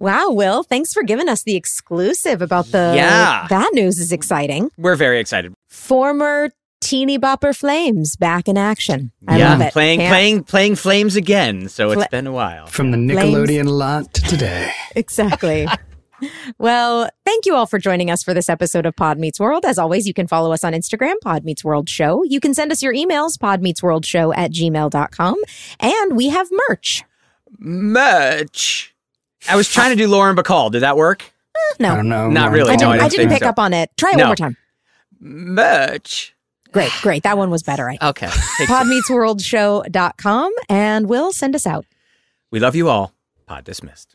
See ya. Mama. Wow, Will, thanks for giving us the exclusive about the Yeah. that news is exciting. We're very excited. Former teeny bopper flames back in action. I yeah, love it. playing Can't- playing playing Flames again. So it's been a while. From the Nickelodeon lot to today. Exactly. well, thank you all for joining us for this episode of Pod Meets World. As always, you can follow us on Instagram, Pod Meets World Show. You can send us your emails, podmeetsworldshow at gmail.com. And we have merch. Merch. I was trying to do Lauren Bacall. Did that work? Eh, no, I don't know. Not Lauren. really. I didn't, I I didn't didn't pick so. up on it. Try it No. one more time. Much. Great, great. That one was better. I Okay. Take two. podmeetsworldshow.com and we'll send us out. We love you all. Pod dismissed.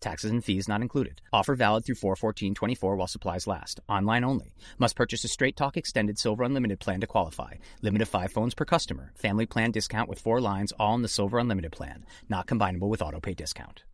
Taxes and fees not included. Offer valid through 41424 while supplies last. Online only. Must purchase a Straight Talk Extended Silver Unlimited plan to qualify. Limit of 5 phones per customer. Family plan discount with 4 lines all in the Silver Unlimited plan. Not combinable with autopay discount.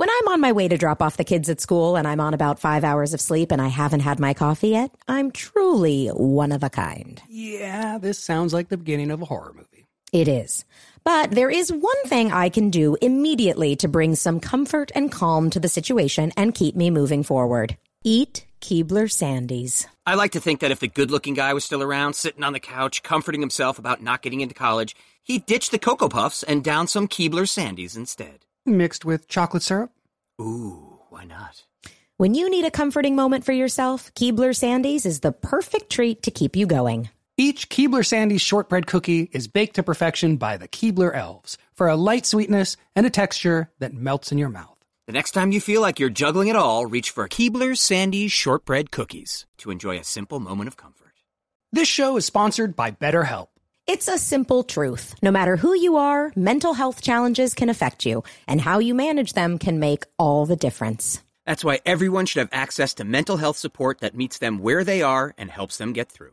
When I'm on my way to drop off the kids at school and I'm on about five hours of sleep and I haven't had my coffee yet, I'm truly one of a kind. Yeah, this sounds like the beginning of a horror movie. It is. But there is one thing I can do immediately to bring some comfort and calm to the situation and keep me moving forward. Eat Keebler Sandies. I like to think that if the good looking guy was still around, sitting on the couch, comforting himself about not getting into college, he'd ditch the Cocoa Puffs and down some Keebler Sandies instead. Mixed with chocolate syrup. Ooh, why not? When you need a comforting moment for yourself, Keebler Sandies is the perfect treat to keep you going. Each Keebler Sandies shortbread cookie is baked to perfection by the Keebler elves for a light sweetness and a texture that melts in your mouth. The next time you feel like you're juggling it all, reach for Keebler's Sandies Shortbread Cookies to enjoy a simple moment of comfort. This show is sponsored by BetterHelp. It's a simple truth. No matter who you are, mental health challenges can affect you, and how you manage them can make all the difference. That's why everyone should have access to mental health support that meets them where they are and helps them get through.